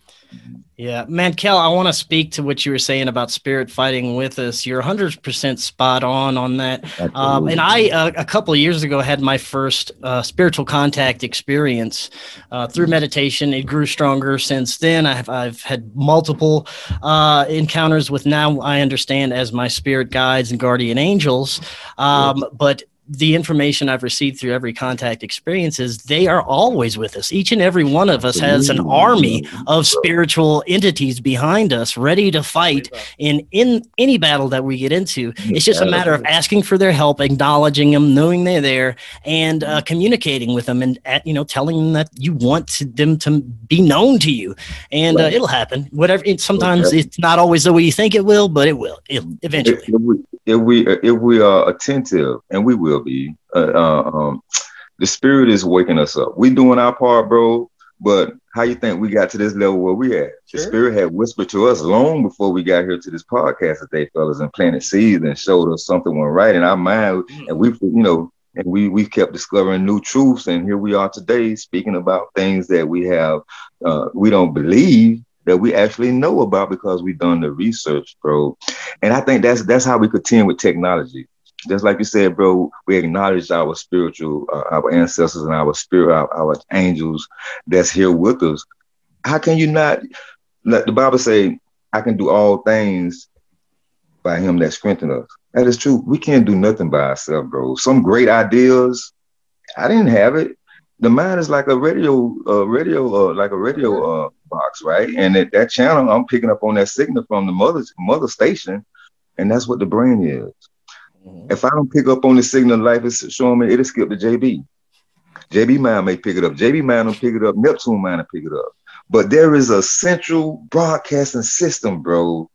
Yeah, man, Kel, I want to speak to what you were saying about spirit fighting with us. You're 100% spot on on that. Um, and I, uh, a couple of years ago, had my first uh, spiritual contact experience uh, through meditation. It grew stronger since then. I've, I've had multiple uh, encounters with now I understand as my spirit guides and guardian angels. Um, But the information I've received through every contact experience is they are always with us. Each and every one of us has an army of spiritual entities behind us ready to fight in in any battle that we get into. It's just a matter of asking for their help acknowledging them knowing they're there and uh, communicating with them and at, you know telling them that you want to, them to be known to you. And uh, it'll happen. Whatever it, sometimes Okay. it's not always the way you think it will but it will it, eventually. if, if we if we if we are attentive, and we will be, uh, uh, um, the spirit is waking us up. We doing our part, bro. But how you think we got to this level where we at? The spirit had whispered to us long before we got here to this podcast today, fellas, and planted seeds and showed us something went right in our mind, and we, you know, and we we kept discovering new truths, and here we are today speaking about things that we have uh, we don't believe that we actually know about because we've done the research, bro. And I think that's that's how we contend with technology. Just like you said, bro, we acknowledge our spiritual, uh, our ancestors and our spirit, our, our angels that's here with us. How can you not? Let the Bible say, "I can do all things by Him that strengthens us." That is true. We can't do nothing by ourselves, bro. Some great ideas, I didn't have it. The mind is like a radio, uh, radio, uh, like a radio uh, box, right? And at that channel, I'm picking up on that signal from the mother mother station, and that's what the brain is. If I don't pick up on the signal life is showing me, it'll skip to JB. JB mind may pick it up. JB mind will pick it up. Neptune mind will pick it up. But there is a central broadcasting system, bro.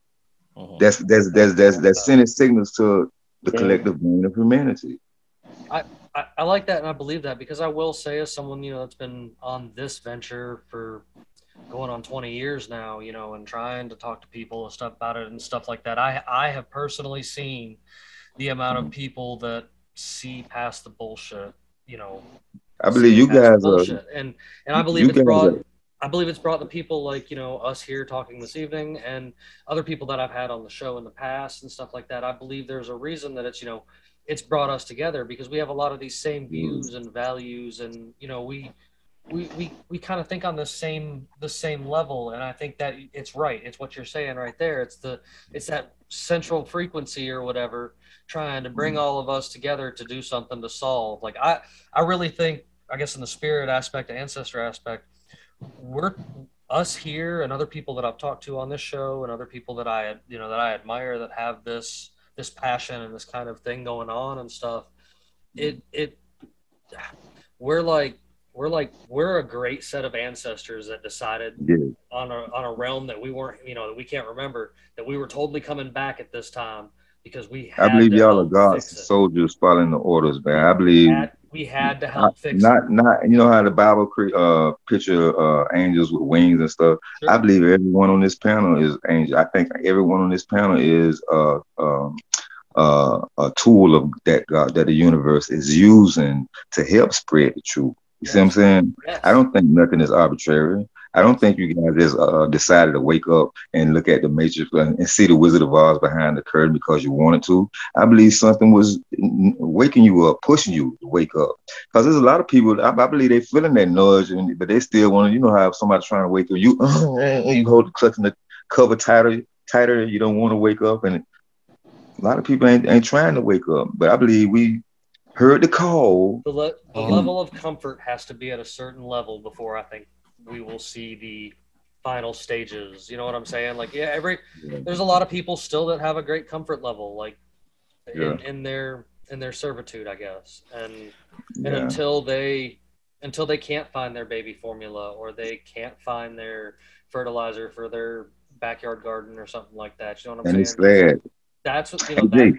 Mhm. That's that's that's that's that's sending signals to the collective brain of humanity. I, I like that and I believe that because I will say, as someone you know that's been on this venture for going on 20 years now, you know, and trying to talk to people and stuff about it and stuff like that, I I have personally seen the amount of mm-hmm. people that see past the bullshit, you know. I believe you guys are. and and I believe it's brought are- I believe it's brought the people like you know us here talking this evening and other people that I've had on the show in the past and stuff like that. I believe there's a reason that it's you know it's brought us together because we have a lot of these same mm-hmm. views and values and you know we we we, we kind of think on the same the same level and i think that it's right it's what you're saying right there it's the it's that central frequency or whatever trying to bring mm-hmm. all of us together to do something to solve. Like i i really think i guess in the spirit aspect the ancestor aspect we're us here and other people that i've talked to on this show and other people that i you know that i admire that have this this passion and this kind of thing going on and stuff mm-hmm. it it we're like we're like we're a great set of ancestors that decided Yeah. on a on a realm that we weren't you know that we can't remember that we were totally coming back at this time because we had I believe y'all are God's soldiers following the orders, man. I believe Had- we had to help fix not not you know how the Bible cre- uh picture uh angels with wings and stuff. it. I believe everyone on this panel is angel. I think everyone on this panel is uh um uh a tool of that God that the universe is using to help spread the truth. You see what I'm saying? Yes. I don't think nothing is arbitrary. I don't think you guys just uh, decided to wake up and look at the Matrix and, see the Wizard of Oz behind the curtain because you wanted to. I believe something was waking you up, pushing you to wake up. Because there's a lot of people, I, I believe they're feeling that nudge, and, but they still want to, you know, how if somebody's trying to wake up, you you hold the clutching the cover tighter, tighter. You don't want to wake up, and a lot of people ain't, ain't trying to wake up. But I believe we heard the call. the, le- the Um, level of comfort has to be at a certain level before I think we will see the final stages. You know what I'm saying? Like, yeah, every there's a lot of people still that have a great comfort level, like Yeah. in, in their in their servitude, I guess. And and Yeah. until they until they can't find their baby formula or they can't find their fertilizer for their backyard garden or something like that. You know what I'm And it's saying? sad. That's what you know. That,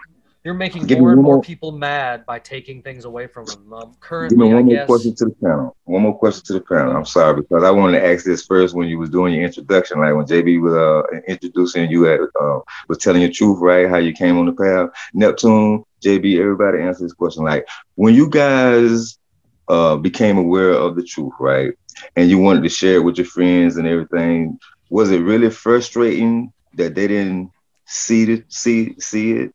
you're making more and more more- people mad by taking things away from them. Um, Give me currently, I one more guess. question to the panel. One more question to the panel. I'm sorry because I wanted to ask this first when you was doing your introduction, like when JB was uh, introducing you at uh, was telling your truth, right? How you came on the path. Neptune, JB, everybody answer this question. Like when you guys uh, became aware of the truth, right, and you wanted to share it with your friends and everything, was it really frustrating that they didn't see it, see see it?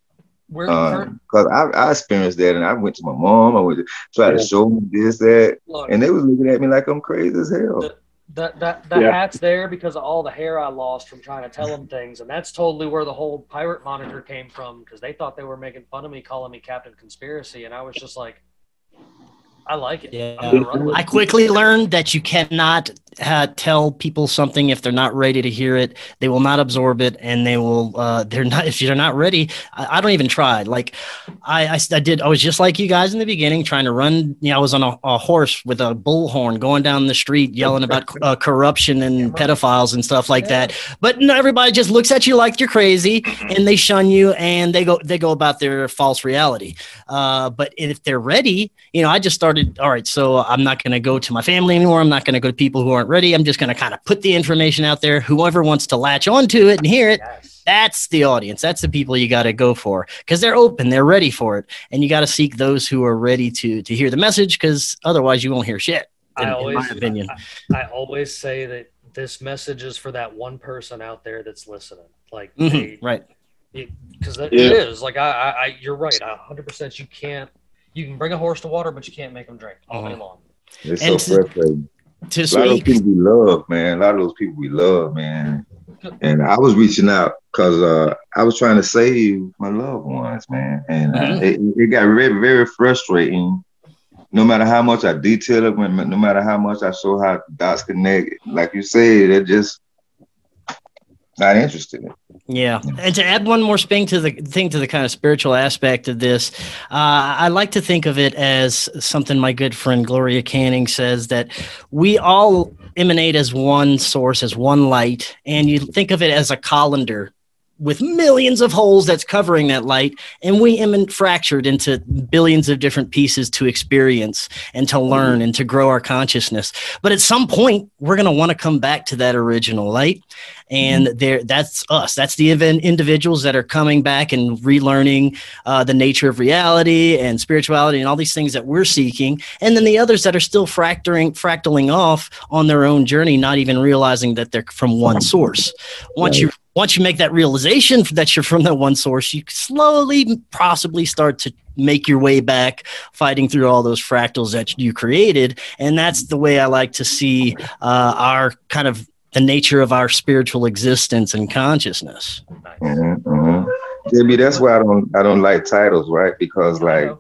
We're cur- um, Because I, I experienced that, and I went to my mom. I went to try to show them this, that, look, and they was looking at me like I'm crazy as hell. The- that that that Yeah. hat's there because of all the hair I lost from trying to tell them things, and that's totally where the whole pirate monitor came from because they thought they were making fun of me, calling me Captain Conspiracy, and I was just like, I like it. Yeah. I'm gonna run with I it. quickly learned that you cannot uh, tell people something if they're not ready to hear it. They will not absorb it, and they will. Uh, they're not if they're not ready. I, I don't even try. Like I, I, I did. I was just like you guys in the beginning, trying to run. You know, I was on a, a horse with a bullhorn going down the street, yelling about uh, corruption and pedophiles and stuff like that. But no, everybody just looks at you like you're crazy, and they shun you, and they go they go about their false reality. Uh, but if they're ready, you know, I just started. All right, so I'm not going to go to my family anymore. I'm not going to go to people who aren't ready. I'm just going to kind of put the information out there. Whoever wants to latch onto it and hear it, Yes. that's the audience. That's the people you got to go for because they're open, they're ready for it, and you got to seek those who are ready to to hear the message because otherwise you won't hear shit. In, I in always, my opinion. I, I always say that this message is for that one person out there that's listening. Like, Mhm, they, right. because it Yeah. is like I, I, I, you're right. A hundred percent. You can't. You can bring a horse to water, but you can't make them drink all day Uh-huh. long. It's And so frustrating. To A lot of those people we love, man. A lot of those people we love, man. And I was reaching out because uh, I was trying to save my loved ones, man. And uh, Mhm. it, it got very, very frustrating. No matter how much I detail it, no matter how much I show how dots connect, like you said, they're just not interested. Yeah, and to add one more thing to the thing to the kind of spiritual aspect of this, uh, I like to think of it as something my good friend Gloria Canning says that we all emanate as one source, as one light, and you think of it as a colander with millions of holes that's covering that light, and we emanate fractured into billions of different pieces to experience and to learn and to grow our consciousness. But at some point, we're going to want to come back to that original light and there that's us. That's the event individuals that are coming back and relearning uh, the nature of reality and spirituality and all these things that we're seeking. And then the others that are still fracturing fractaling off on their own journey not even realizing that they're from one source. Once Right. you once you make that realization that you're from that one source, you slowly possibly start to make your way back, fighting through all those fractals that you created. And that's the way I like to see uh, our kind of the nature of our spiritual existence and consciousness. Mhm, mhm. Jimmy, that's why I don't I don't like titles, right? Because like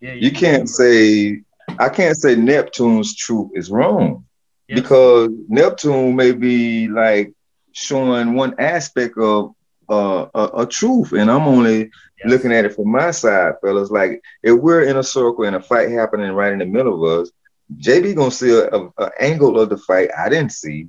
yeah, you can't say I can't say Neptune's truth is wrong Yes. because Neptune may be like showing one aspect of uh, a, a truth, and I'm only Yes. looking at it from my side, fellas. Like if we're in a circle and a fight happening right in the middle of us, JB gonna see a, a, a angle of the fight I didn't see,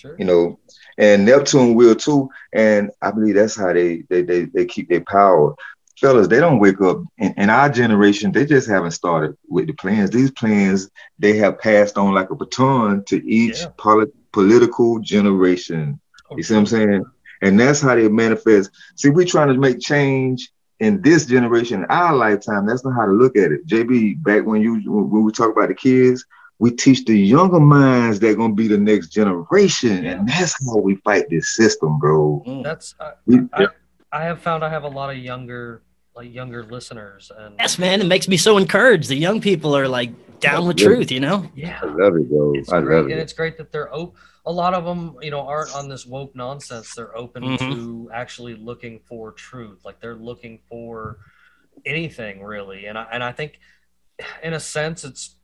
Sure. you know, and Neptune will too. And I believe that's how they they they, they keep their power. Fellas, they don't wake up in, in our generation, they just haven't started with the plans. These plans they have passed on like a baton to each Yeah. poli- political generation. Oh, you see what I'm saying? And that's how they manifest. See, we're trying to make change in this generation, in our lifetime. That's not how to look at it. JB, back when you when we talk about the kids, we teach the younger minds that are gonna be the next generation, and that's how we fight this system, bro. Mm. That's I, We- I, I have found I have a lot of younger like younger listeners and Yes, man, it makes me so encouraged. The young people are like down with Yeah. truth, you know? yeah. I love it, bro. It's I great, love and it's great that they're open. a lot of them, you know, aren't on this woke nonsense. They're open Mhm. to actually looking for truth. Like they're looking for anything really, and I and I think, in a sense, it's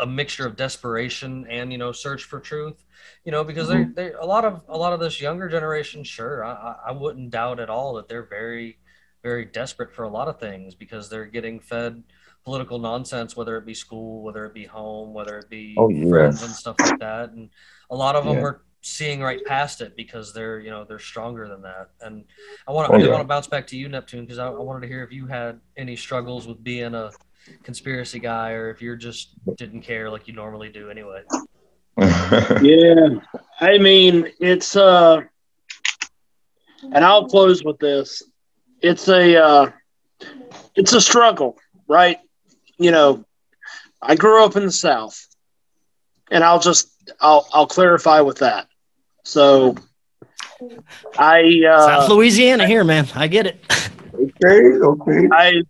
a mixture of desperation and you know search for truth. You know, because mm-hmm. they're they a lot of a lot of this younger generation. Sure, I, I wouldn't doubt at all that they're very very desperate for a lot of things because they're getting fed political nonsense, whether it be school, whether it be home, whether it be Oh, yeah. friends and stuff like that. And a lot of them Yeah. are seeing right past it because they're, you know, they're stronger than that. And I want to, Oh, I yeah. want to bounce back to you, Neptune, because I, I wanted to hear if you had any struggles with being a conspiracy guy or if you're just didn't care like you normally do anyway. Yeah. I mean, it's uh and I'll close with this. It's a uh it's a struggle, right? You know, I grew up in the South. And I'll just I'll I'll clarify with that. So I South uh Louisiana here, man. I get it. okay, okay. I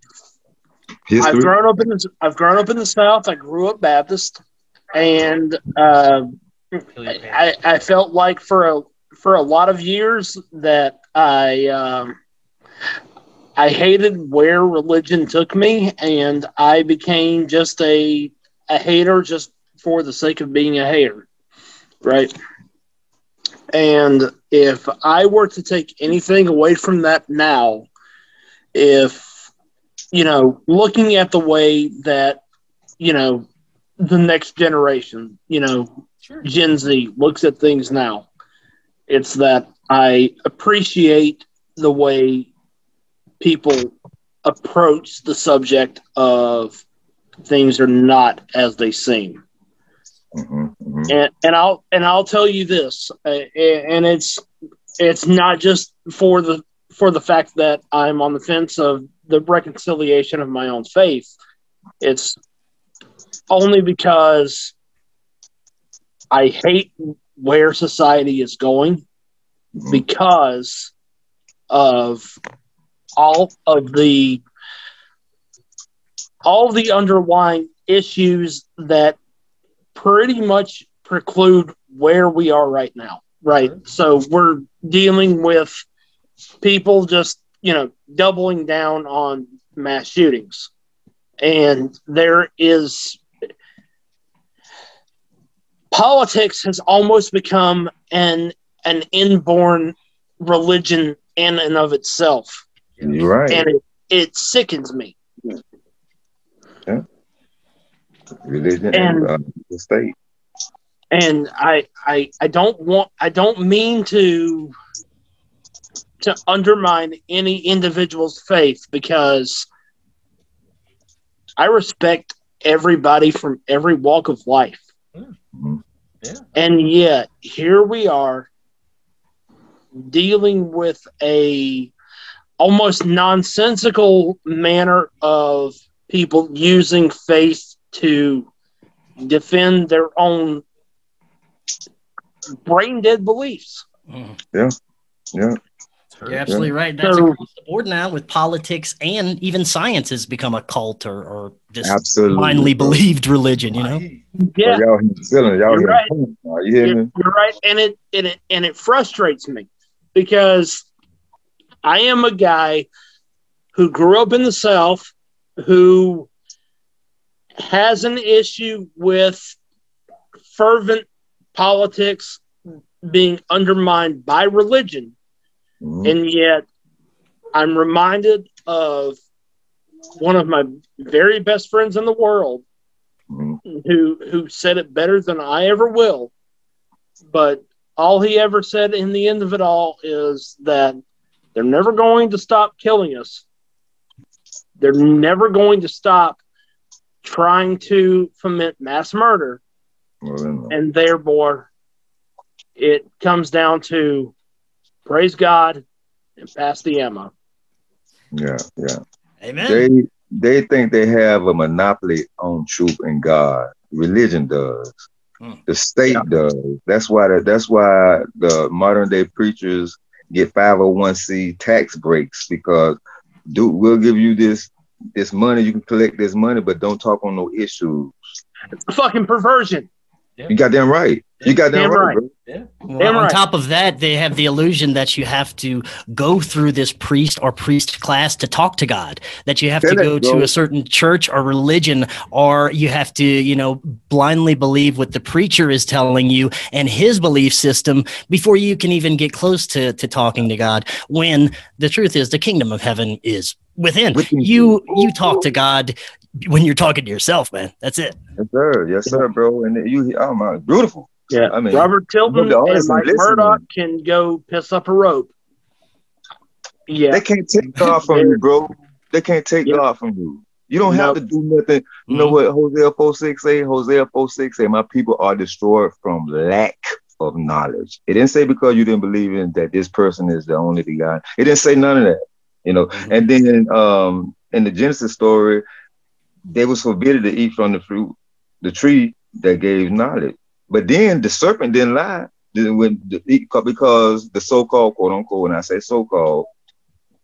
I've grown up in the I've grown up in the South. I grew up Baptist, and uh, Feel your pain. I, I felt like for a for a lot of years that I um, I hated where religion took me, and I became just a a hater just for the sake of being a hater, right? And if I were to take anything away from that now, if you know, looking at the way that you know the next generation, you know, Sure. Gen Z looks at things now. It's that I appreciate the way people approach the subject of things are not as they seem. Mhm, mhm. And, and I'll and I'll tell you this, uh, and it's it's not just for the for the fact that I'm on the fence of the reconciliation of my own faith. It's only because I hate where society is going because of all of the all the underlying issues that pretty much preclude where we are right now right mm-hmm. so we're dealing with people just you know doubling down on mass shootings and there is politics has almost become an an inborn religion in and of itself You're right. and it, it sickens me Yeah. Religion and uh, the state. and I, I I don't want I don't mean to to undermine any individual's faith because I respect everybody from every walk of life. Mhm. Yeah. And yet here we are dealing with a almost nonsensical manner of people using faith to defend their own brain dead beliefs. Yeah. Yeah. You're absolutely right. That's So- across the board now with politics and even science has become a cult or, or just Absolutely. blindly believed religion, you know? Yeah, Y'all hear feeling. Y'all You're right. the feeling. Are you hear you're, me? you're right, and it and it and it frustrates me because I am a guy who grew up in the South who has an issue with fervent politics being undermined by religion, Mhm. and yet I'm reminded of one of my very best friends in the world Mhm. who who said it better than I ever will. But all he ever said in the end of it all is that they're never going to stop killing us. They're never going to stop trying to foment mass murder. Well, And therefore, it comes down to praise God and pass the ammo. Yeah, yeah. Amen. They they think they have a monopoly on truth and God. Religion does. Hmm. The state does. That's why the, that's why the modern day preachers get 501c tax breaks because do we'll give you this this money, you can collect this money, but don't talk on no issues. It's a fucking perversion. You got them right. You got that right. right. bro. Well, on right. top of that, they have the illusion that you have to go through this priest or priest class to talk to God, that you have to Say that, go to a certain church or religion, or you have to, you know, blindly believe what the preacher is telling you and his belief system before you can even get close to, to talking to God. When the truth is, the kingdom of heaven is within. Within. You you talk to God when you're talking to yourself, man. That's it. Yes, sir. Yes, sir, bro. And you oh my beautiful. Yeah, I mean, Robert Tilton and audience Mike. Murdock can go piss up a rope. Yeah, They can't take God from you, bro. They can't take Yeah. God from you. You don't have to do nothing. You know Mhm. what Hosea 4 6 say? Hosea 4 6 say, My people are destroyed from lack of knowledge. It didn't say because you didn't believe in that this person is the only God. It didn't say none of that. You know, Mhm. and then um in the Genesis story, they was forbidden to eat from the fruit, the tree that gave knowledge. But then the serpent didn't lie. When because the so-called quote unquote, and I say so-called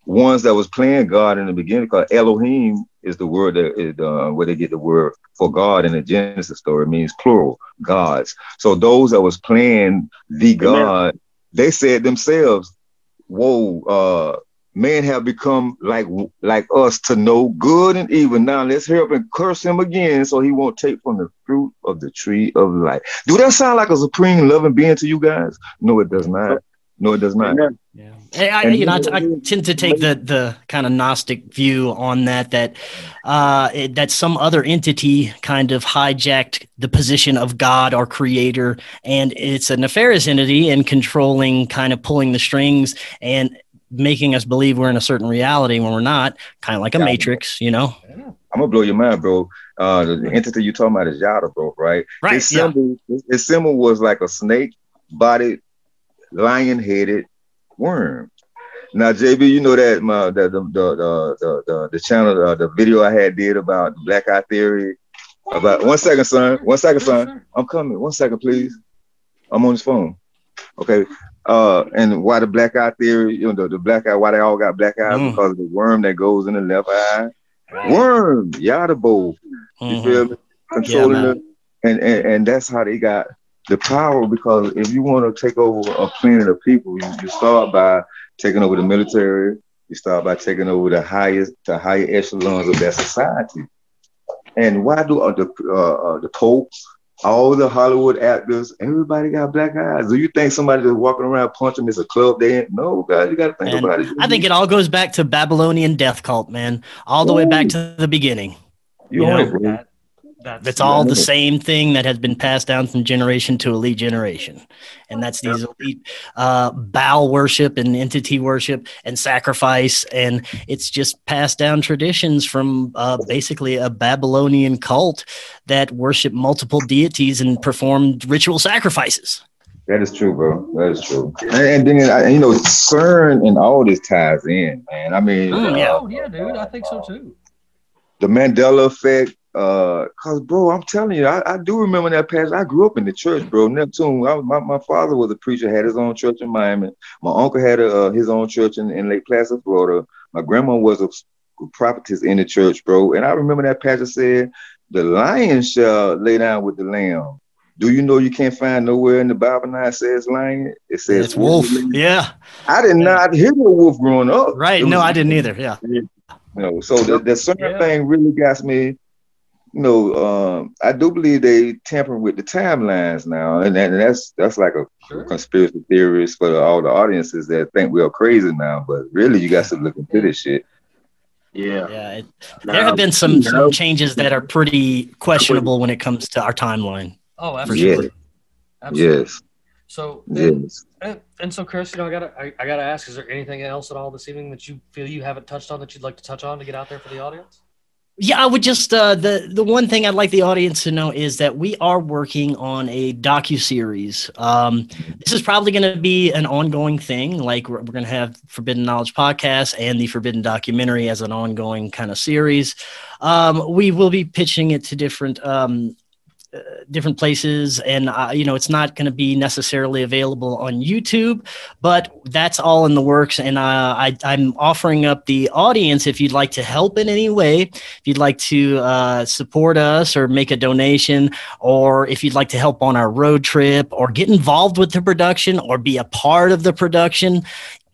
ones that was playing God in the beginning, because Elohim is the word that is uh, where they get the word for God in the Genesis story. It means plural gods. So those that was playing the God, they said themselves, "Whoa, uh, men have become like like us to know good and evil. Now let's hurry up and curse him again, so he won't take from the fruit of the tree of life." Do that sound like a supreme loving being to you guys? No, it does not. No, it does not. Yeah, I, I- And you know, I, I tend to take the the kind of Gnostic view on that that uh, it, that some other entity kind of hijacked the position of God or Creator, and it's a nefarious entity and controlling, kind of pulling the strings and making us believe we're in a certain reality when we're not, kind of like a Yeah. matrix, you know? I'm gonna blow your mind, bro. Uh, the, the entity you're talking about is Yada, bro, right? Right? His Yeah. symbol, his- his symbol was like a snake-bodied, lion-headed worm. Now, JB, you know that my the the the the the, the, the channel, uh, the video I had did about Black Eye Theory. About one second, son. One second, son. I'm coming. One second, please. I'm on his phone. Okay. Uh, and why the black eye theory? You know, the, the black eye. Why they all got black eyes? Mm. Because of the worm that goes in the left eye. Worm, Yaldabaoth. You Mhm. feel me? Controlling the, and, and and that's how they got the power. Because if you want to take over a planet of people, you, you start by taking over the military. You start by taking over the highest, the higher echelons of that society. And why do uh, the uh, uh, the Pope, all the Hollywood actors, everybody got black eyes? Do you think somebody just walking around punching is a club they? No, guys, you got to think And about it. I think it all goes back to Babylonian death cult, man, all the way back to the beginning. you you know. That's It's all the same thing that has been passed down from generation to elite generation. And that's these elite uh, Baal worship and entity worship and sacrifice. And it's just passed down traditions from uh, basically a Babylonian cult that worship multiple deities and performed ritual sacrifices. That is true, bro. That is true. And, and then I- you know, CERN and all this ties in, man. I mean, Mm, uh, yeah. Oh yeah, dude. I think so too. the Mandela effect, uh, cause bro, I'm telling you, I, I do remember that passage. I grew up in the church, bro. Neptune. I, my my father was a preacher, had his own church in Miami. My uncle had a, uh, his own church in, in Lake Placid, Florida. My grandma was a prophetess in the church, bro. And I remember that passage said, "The lion shall lay down with the lamb." Do you know you can't find nowhere in the Bible now it says lion? It says It's wolf. Yeah. I did not hear no wolf growing up. Right. No, I didn't either. Yeah. you know, so the, the certain Yeah. thing really got me. You know, um, I do believe they tampering with the timelines now, and, that, and that's that's like a Sure. conspiracy theorist for all the audiences that think we're crazy now. But really, you got to look into this shit. Yeah. Yeah. It, there have been some, some changes that are pretty questionable when it comes to our timeline. Oh, Yeah. absolutely. Absolutely. Yes, So, and, yes. and, and so, Chris, you know, I gotta, I, I gotta ask: Is there anything else at all this evening that you feel you haven't touched on that you'd like to touch on to get out there for the audience? Yeah, I would just uh, the the one thing I'd like the audience to know is that we are working on a docu series. Um, this is probably going to be an ongoing thing. Like we're, we're going to have Forbidden Knowledge podcast and the Forbidden documentary as an ongoing kind of series. Um, we will be pitching it to different um, different places, and uh, you know it's not going to be necessarily available on YouTube, but that's all in the works. And uh, I, I'm offering up the audience if you'd like to help in any way if you'd like to uh, support us or make a donation, or if you'd like to help on our road trip or get involved with the production or be a part of the production,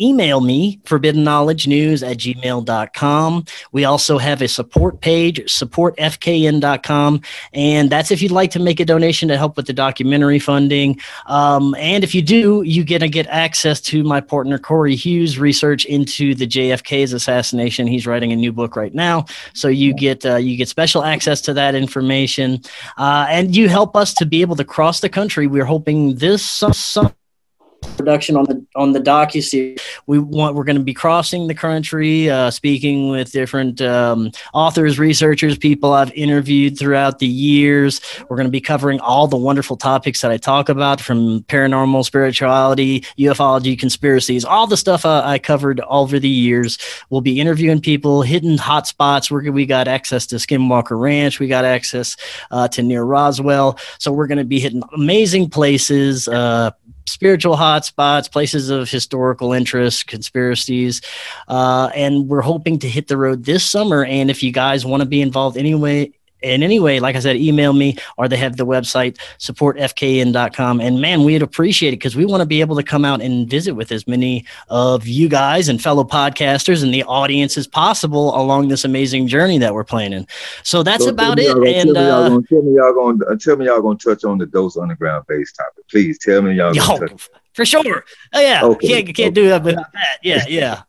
email me forbidden knowledge news at gmail.com. We also have a support page, supportfkn.com. And that's if you'd like to make a donation to help with the documentary funding. Um, and if you do, you get to get access to my partner Corey Hughes' research into the JFK's assassination. He's writing a new book right now, so you get uh, you get special access to that information, uh, and you help us to be able to cross the country. We're hoping this su- su- production on the on the docu series. We want we're going to be crossing the country, uh, speaking with different um, authors, researchers, people I've interviewed throughout the years. We're going to be covering all the wonderful topics that I talk about, from paranormal, spirituality, ufology, conspiracies, all the stuff uh, I covered over the years. We'll be interviewing people, hidden hot spots. We're, we got access to Skinwalker Ranch. We got access uh, to near Roswell. So we're going to be hitting amazing places. Uh, spiritual hotspots, places of historical interest, conspiracies, uh, and we're hoping to hit the road this summer. And if you guys want to be involved anyway, in any way, like I said, email me or they have the website supportfkn.com. And man, we'd appreciate it because we want to be able to come out and visit with as many of you guys and fellow podcasters and the audience as possible along this amazing journey that we're planning. So that's So about it. gonna- And tell me y'all uh, gonna- tell me y'all going tell me y'all gonna touch on the dose underground base topic. Please tell me y'all. gonna yo, touch- for sure. Oh, yeah. Okay, Can't, can't do that without that. Yeah. Yeah.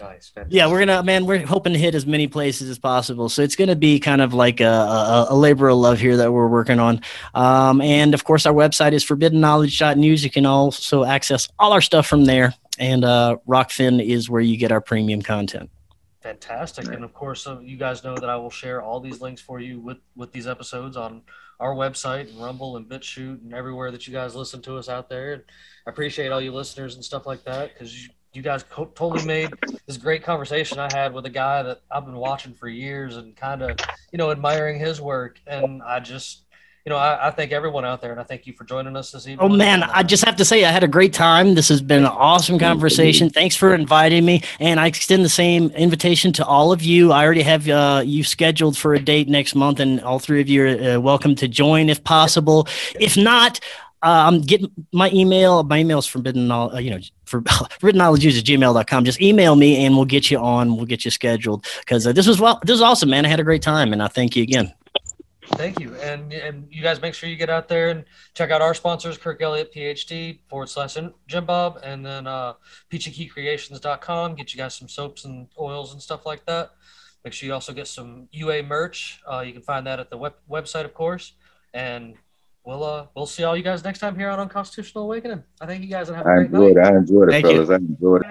Nice. Yeah, we're gonna, man. We're hoping to hit as many places as possible. So it's gonna be kind of like a, a, a labor of love here that we're working on. Um, and of course, our website is forbiddenknowledge.news. You can also access all our stuff from there. And uh, Rokfin is where you get our premium content. Fantastic. And of course, uh, you guys know that I will share all these links for you with, with these episodes on our website and Rumble and BitChute and everywhere that you guys listen to us out there. And I appreciate all you listeners and stuff like that because you, you guys co- totally made this great conversation I had with a guy that I've been watching for years and kind of, you know, admiring his work. And I just, you know, I, I thank everyone out there and I thank you for joining us this evening. Oh man, I just have to say I had a great time. This has been an awesome conversation. Thanks for inviting me, and I extend the same invitation to all of you. I already have uh, you scheduled for a date next month, and all three of you are uh, welcome to join if possible. If not. Um, get my email. My email is forbidden, Knowl- uh, you know, for forbidden knowledge at gmail.com. Just email me and we'll get you on. We'll get you scheduled because uh, this was well, this was awesome, man. I had a great time, and I thank you again. Thank you. And and you guys make sure you get out there and check out our sponsors, Kirk Elliott PhD forward slash Jim Bob, and then uh peachykeycreations.com. Get you guys some soaps and oils and stuff like that. Make sure you also get some UA merch. Uh, you can find that at the web- website, of course. And we'll uh we'll see all you guys next time here on Unconstitutional Awakening. I thank you guys and have a I great night. enjoyed it. I enjoyed it, Thank you. fellas. I enjoyed it.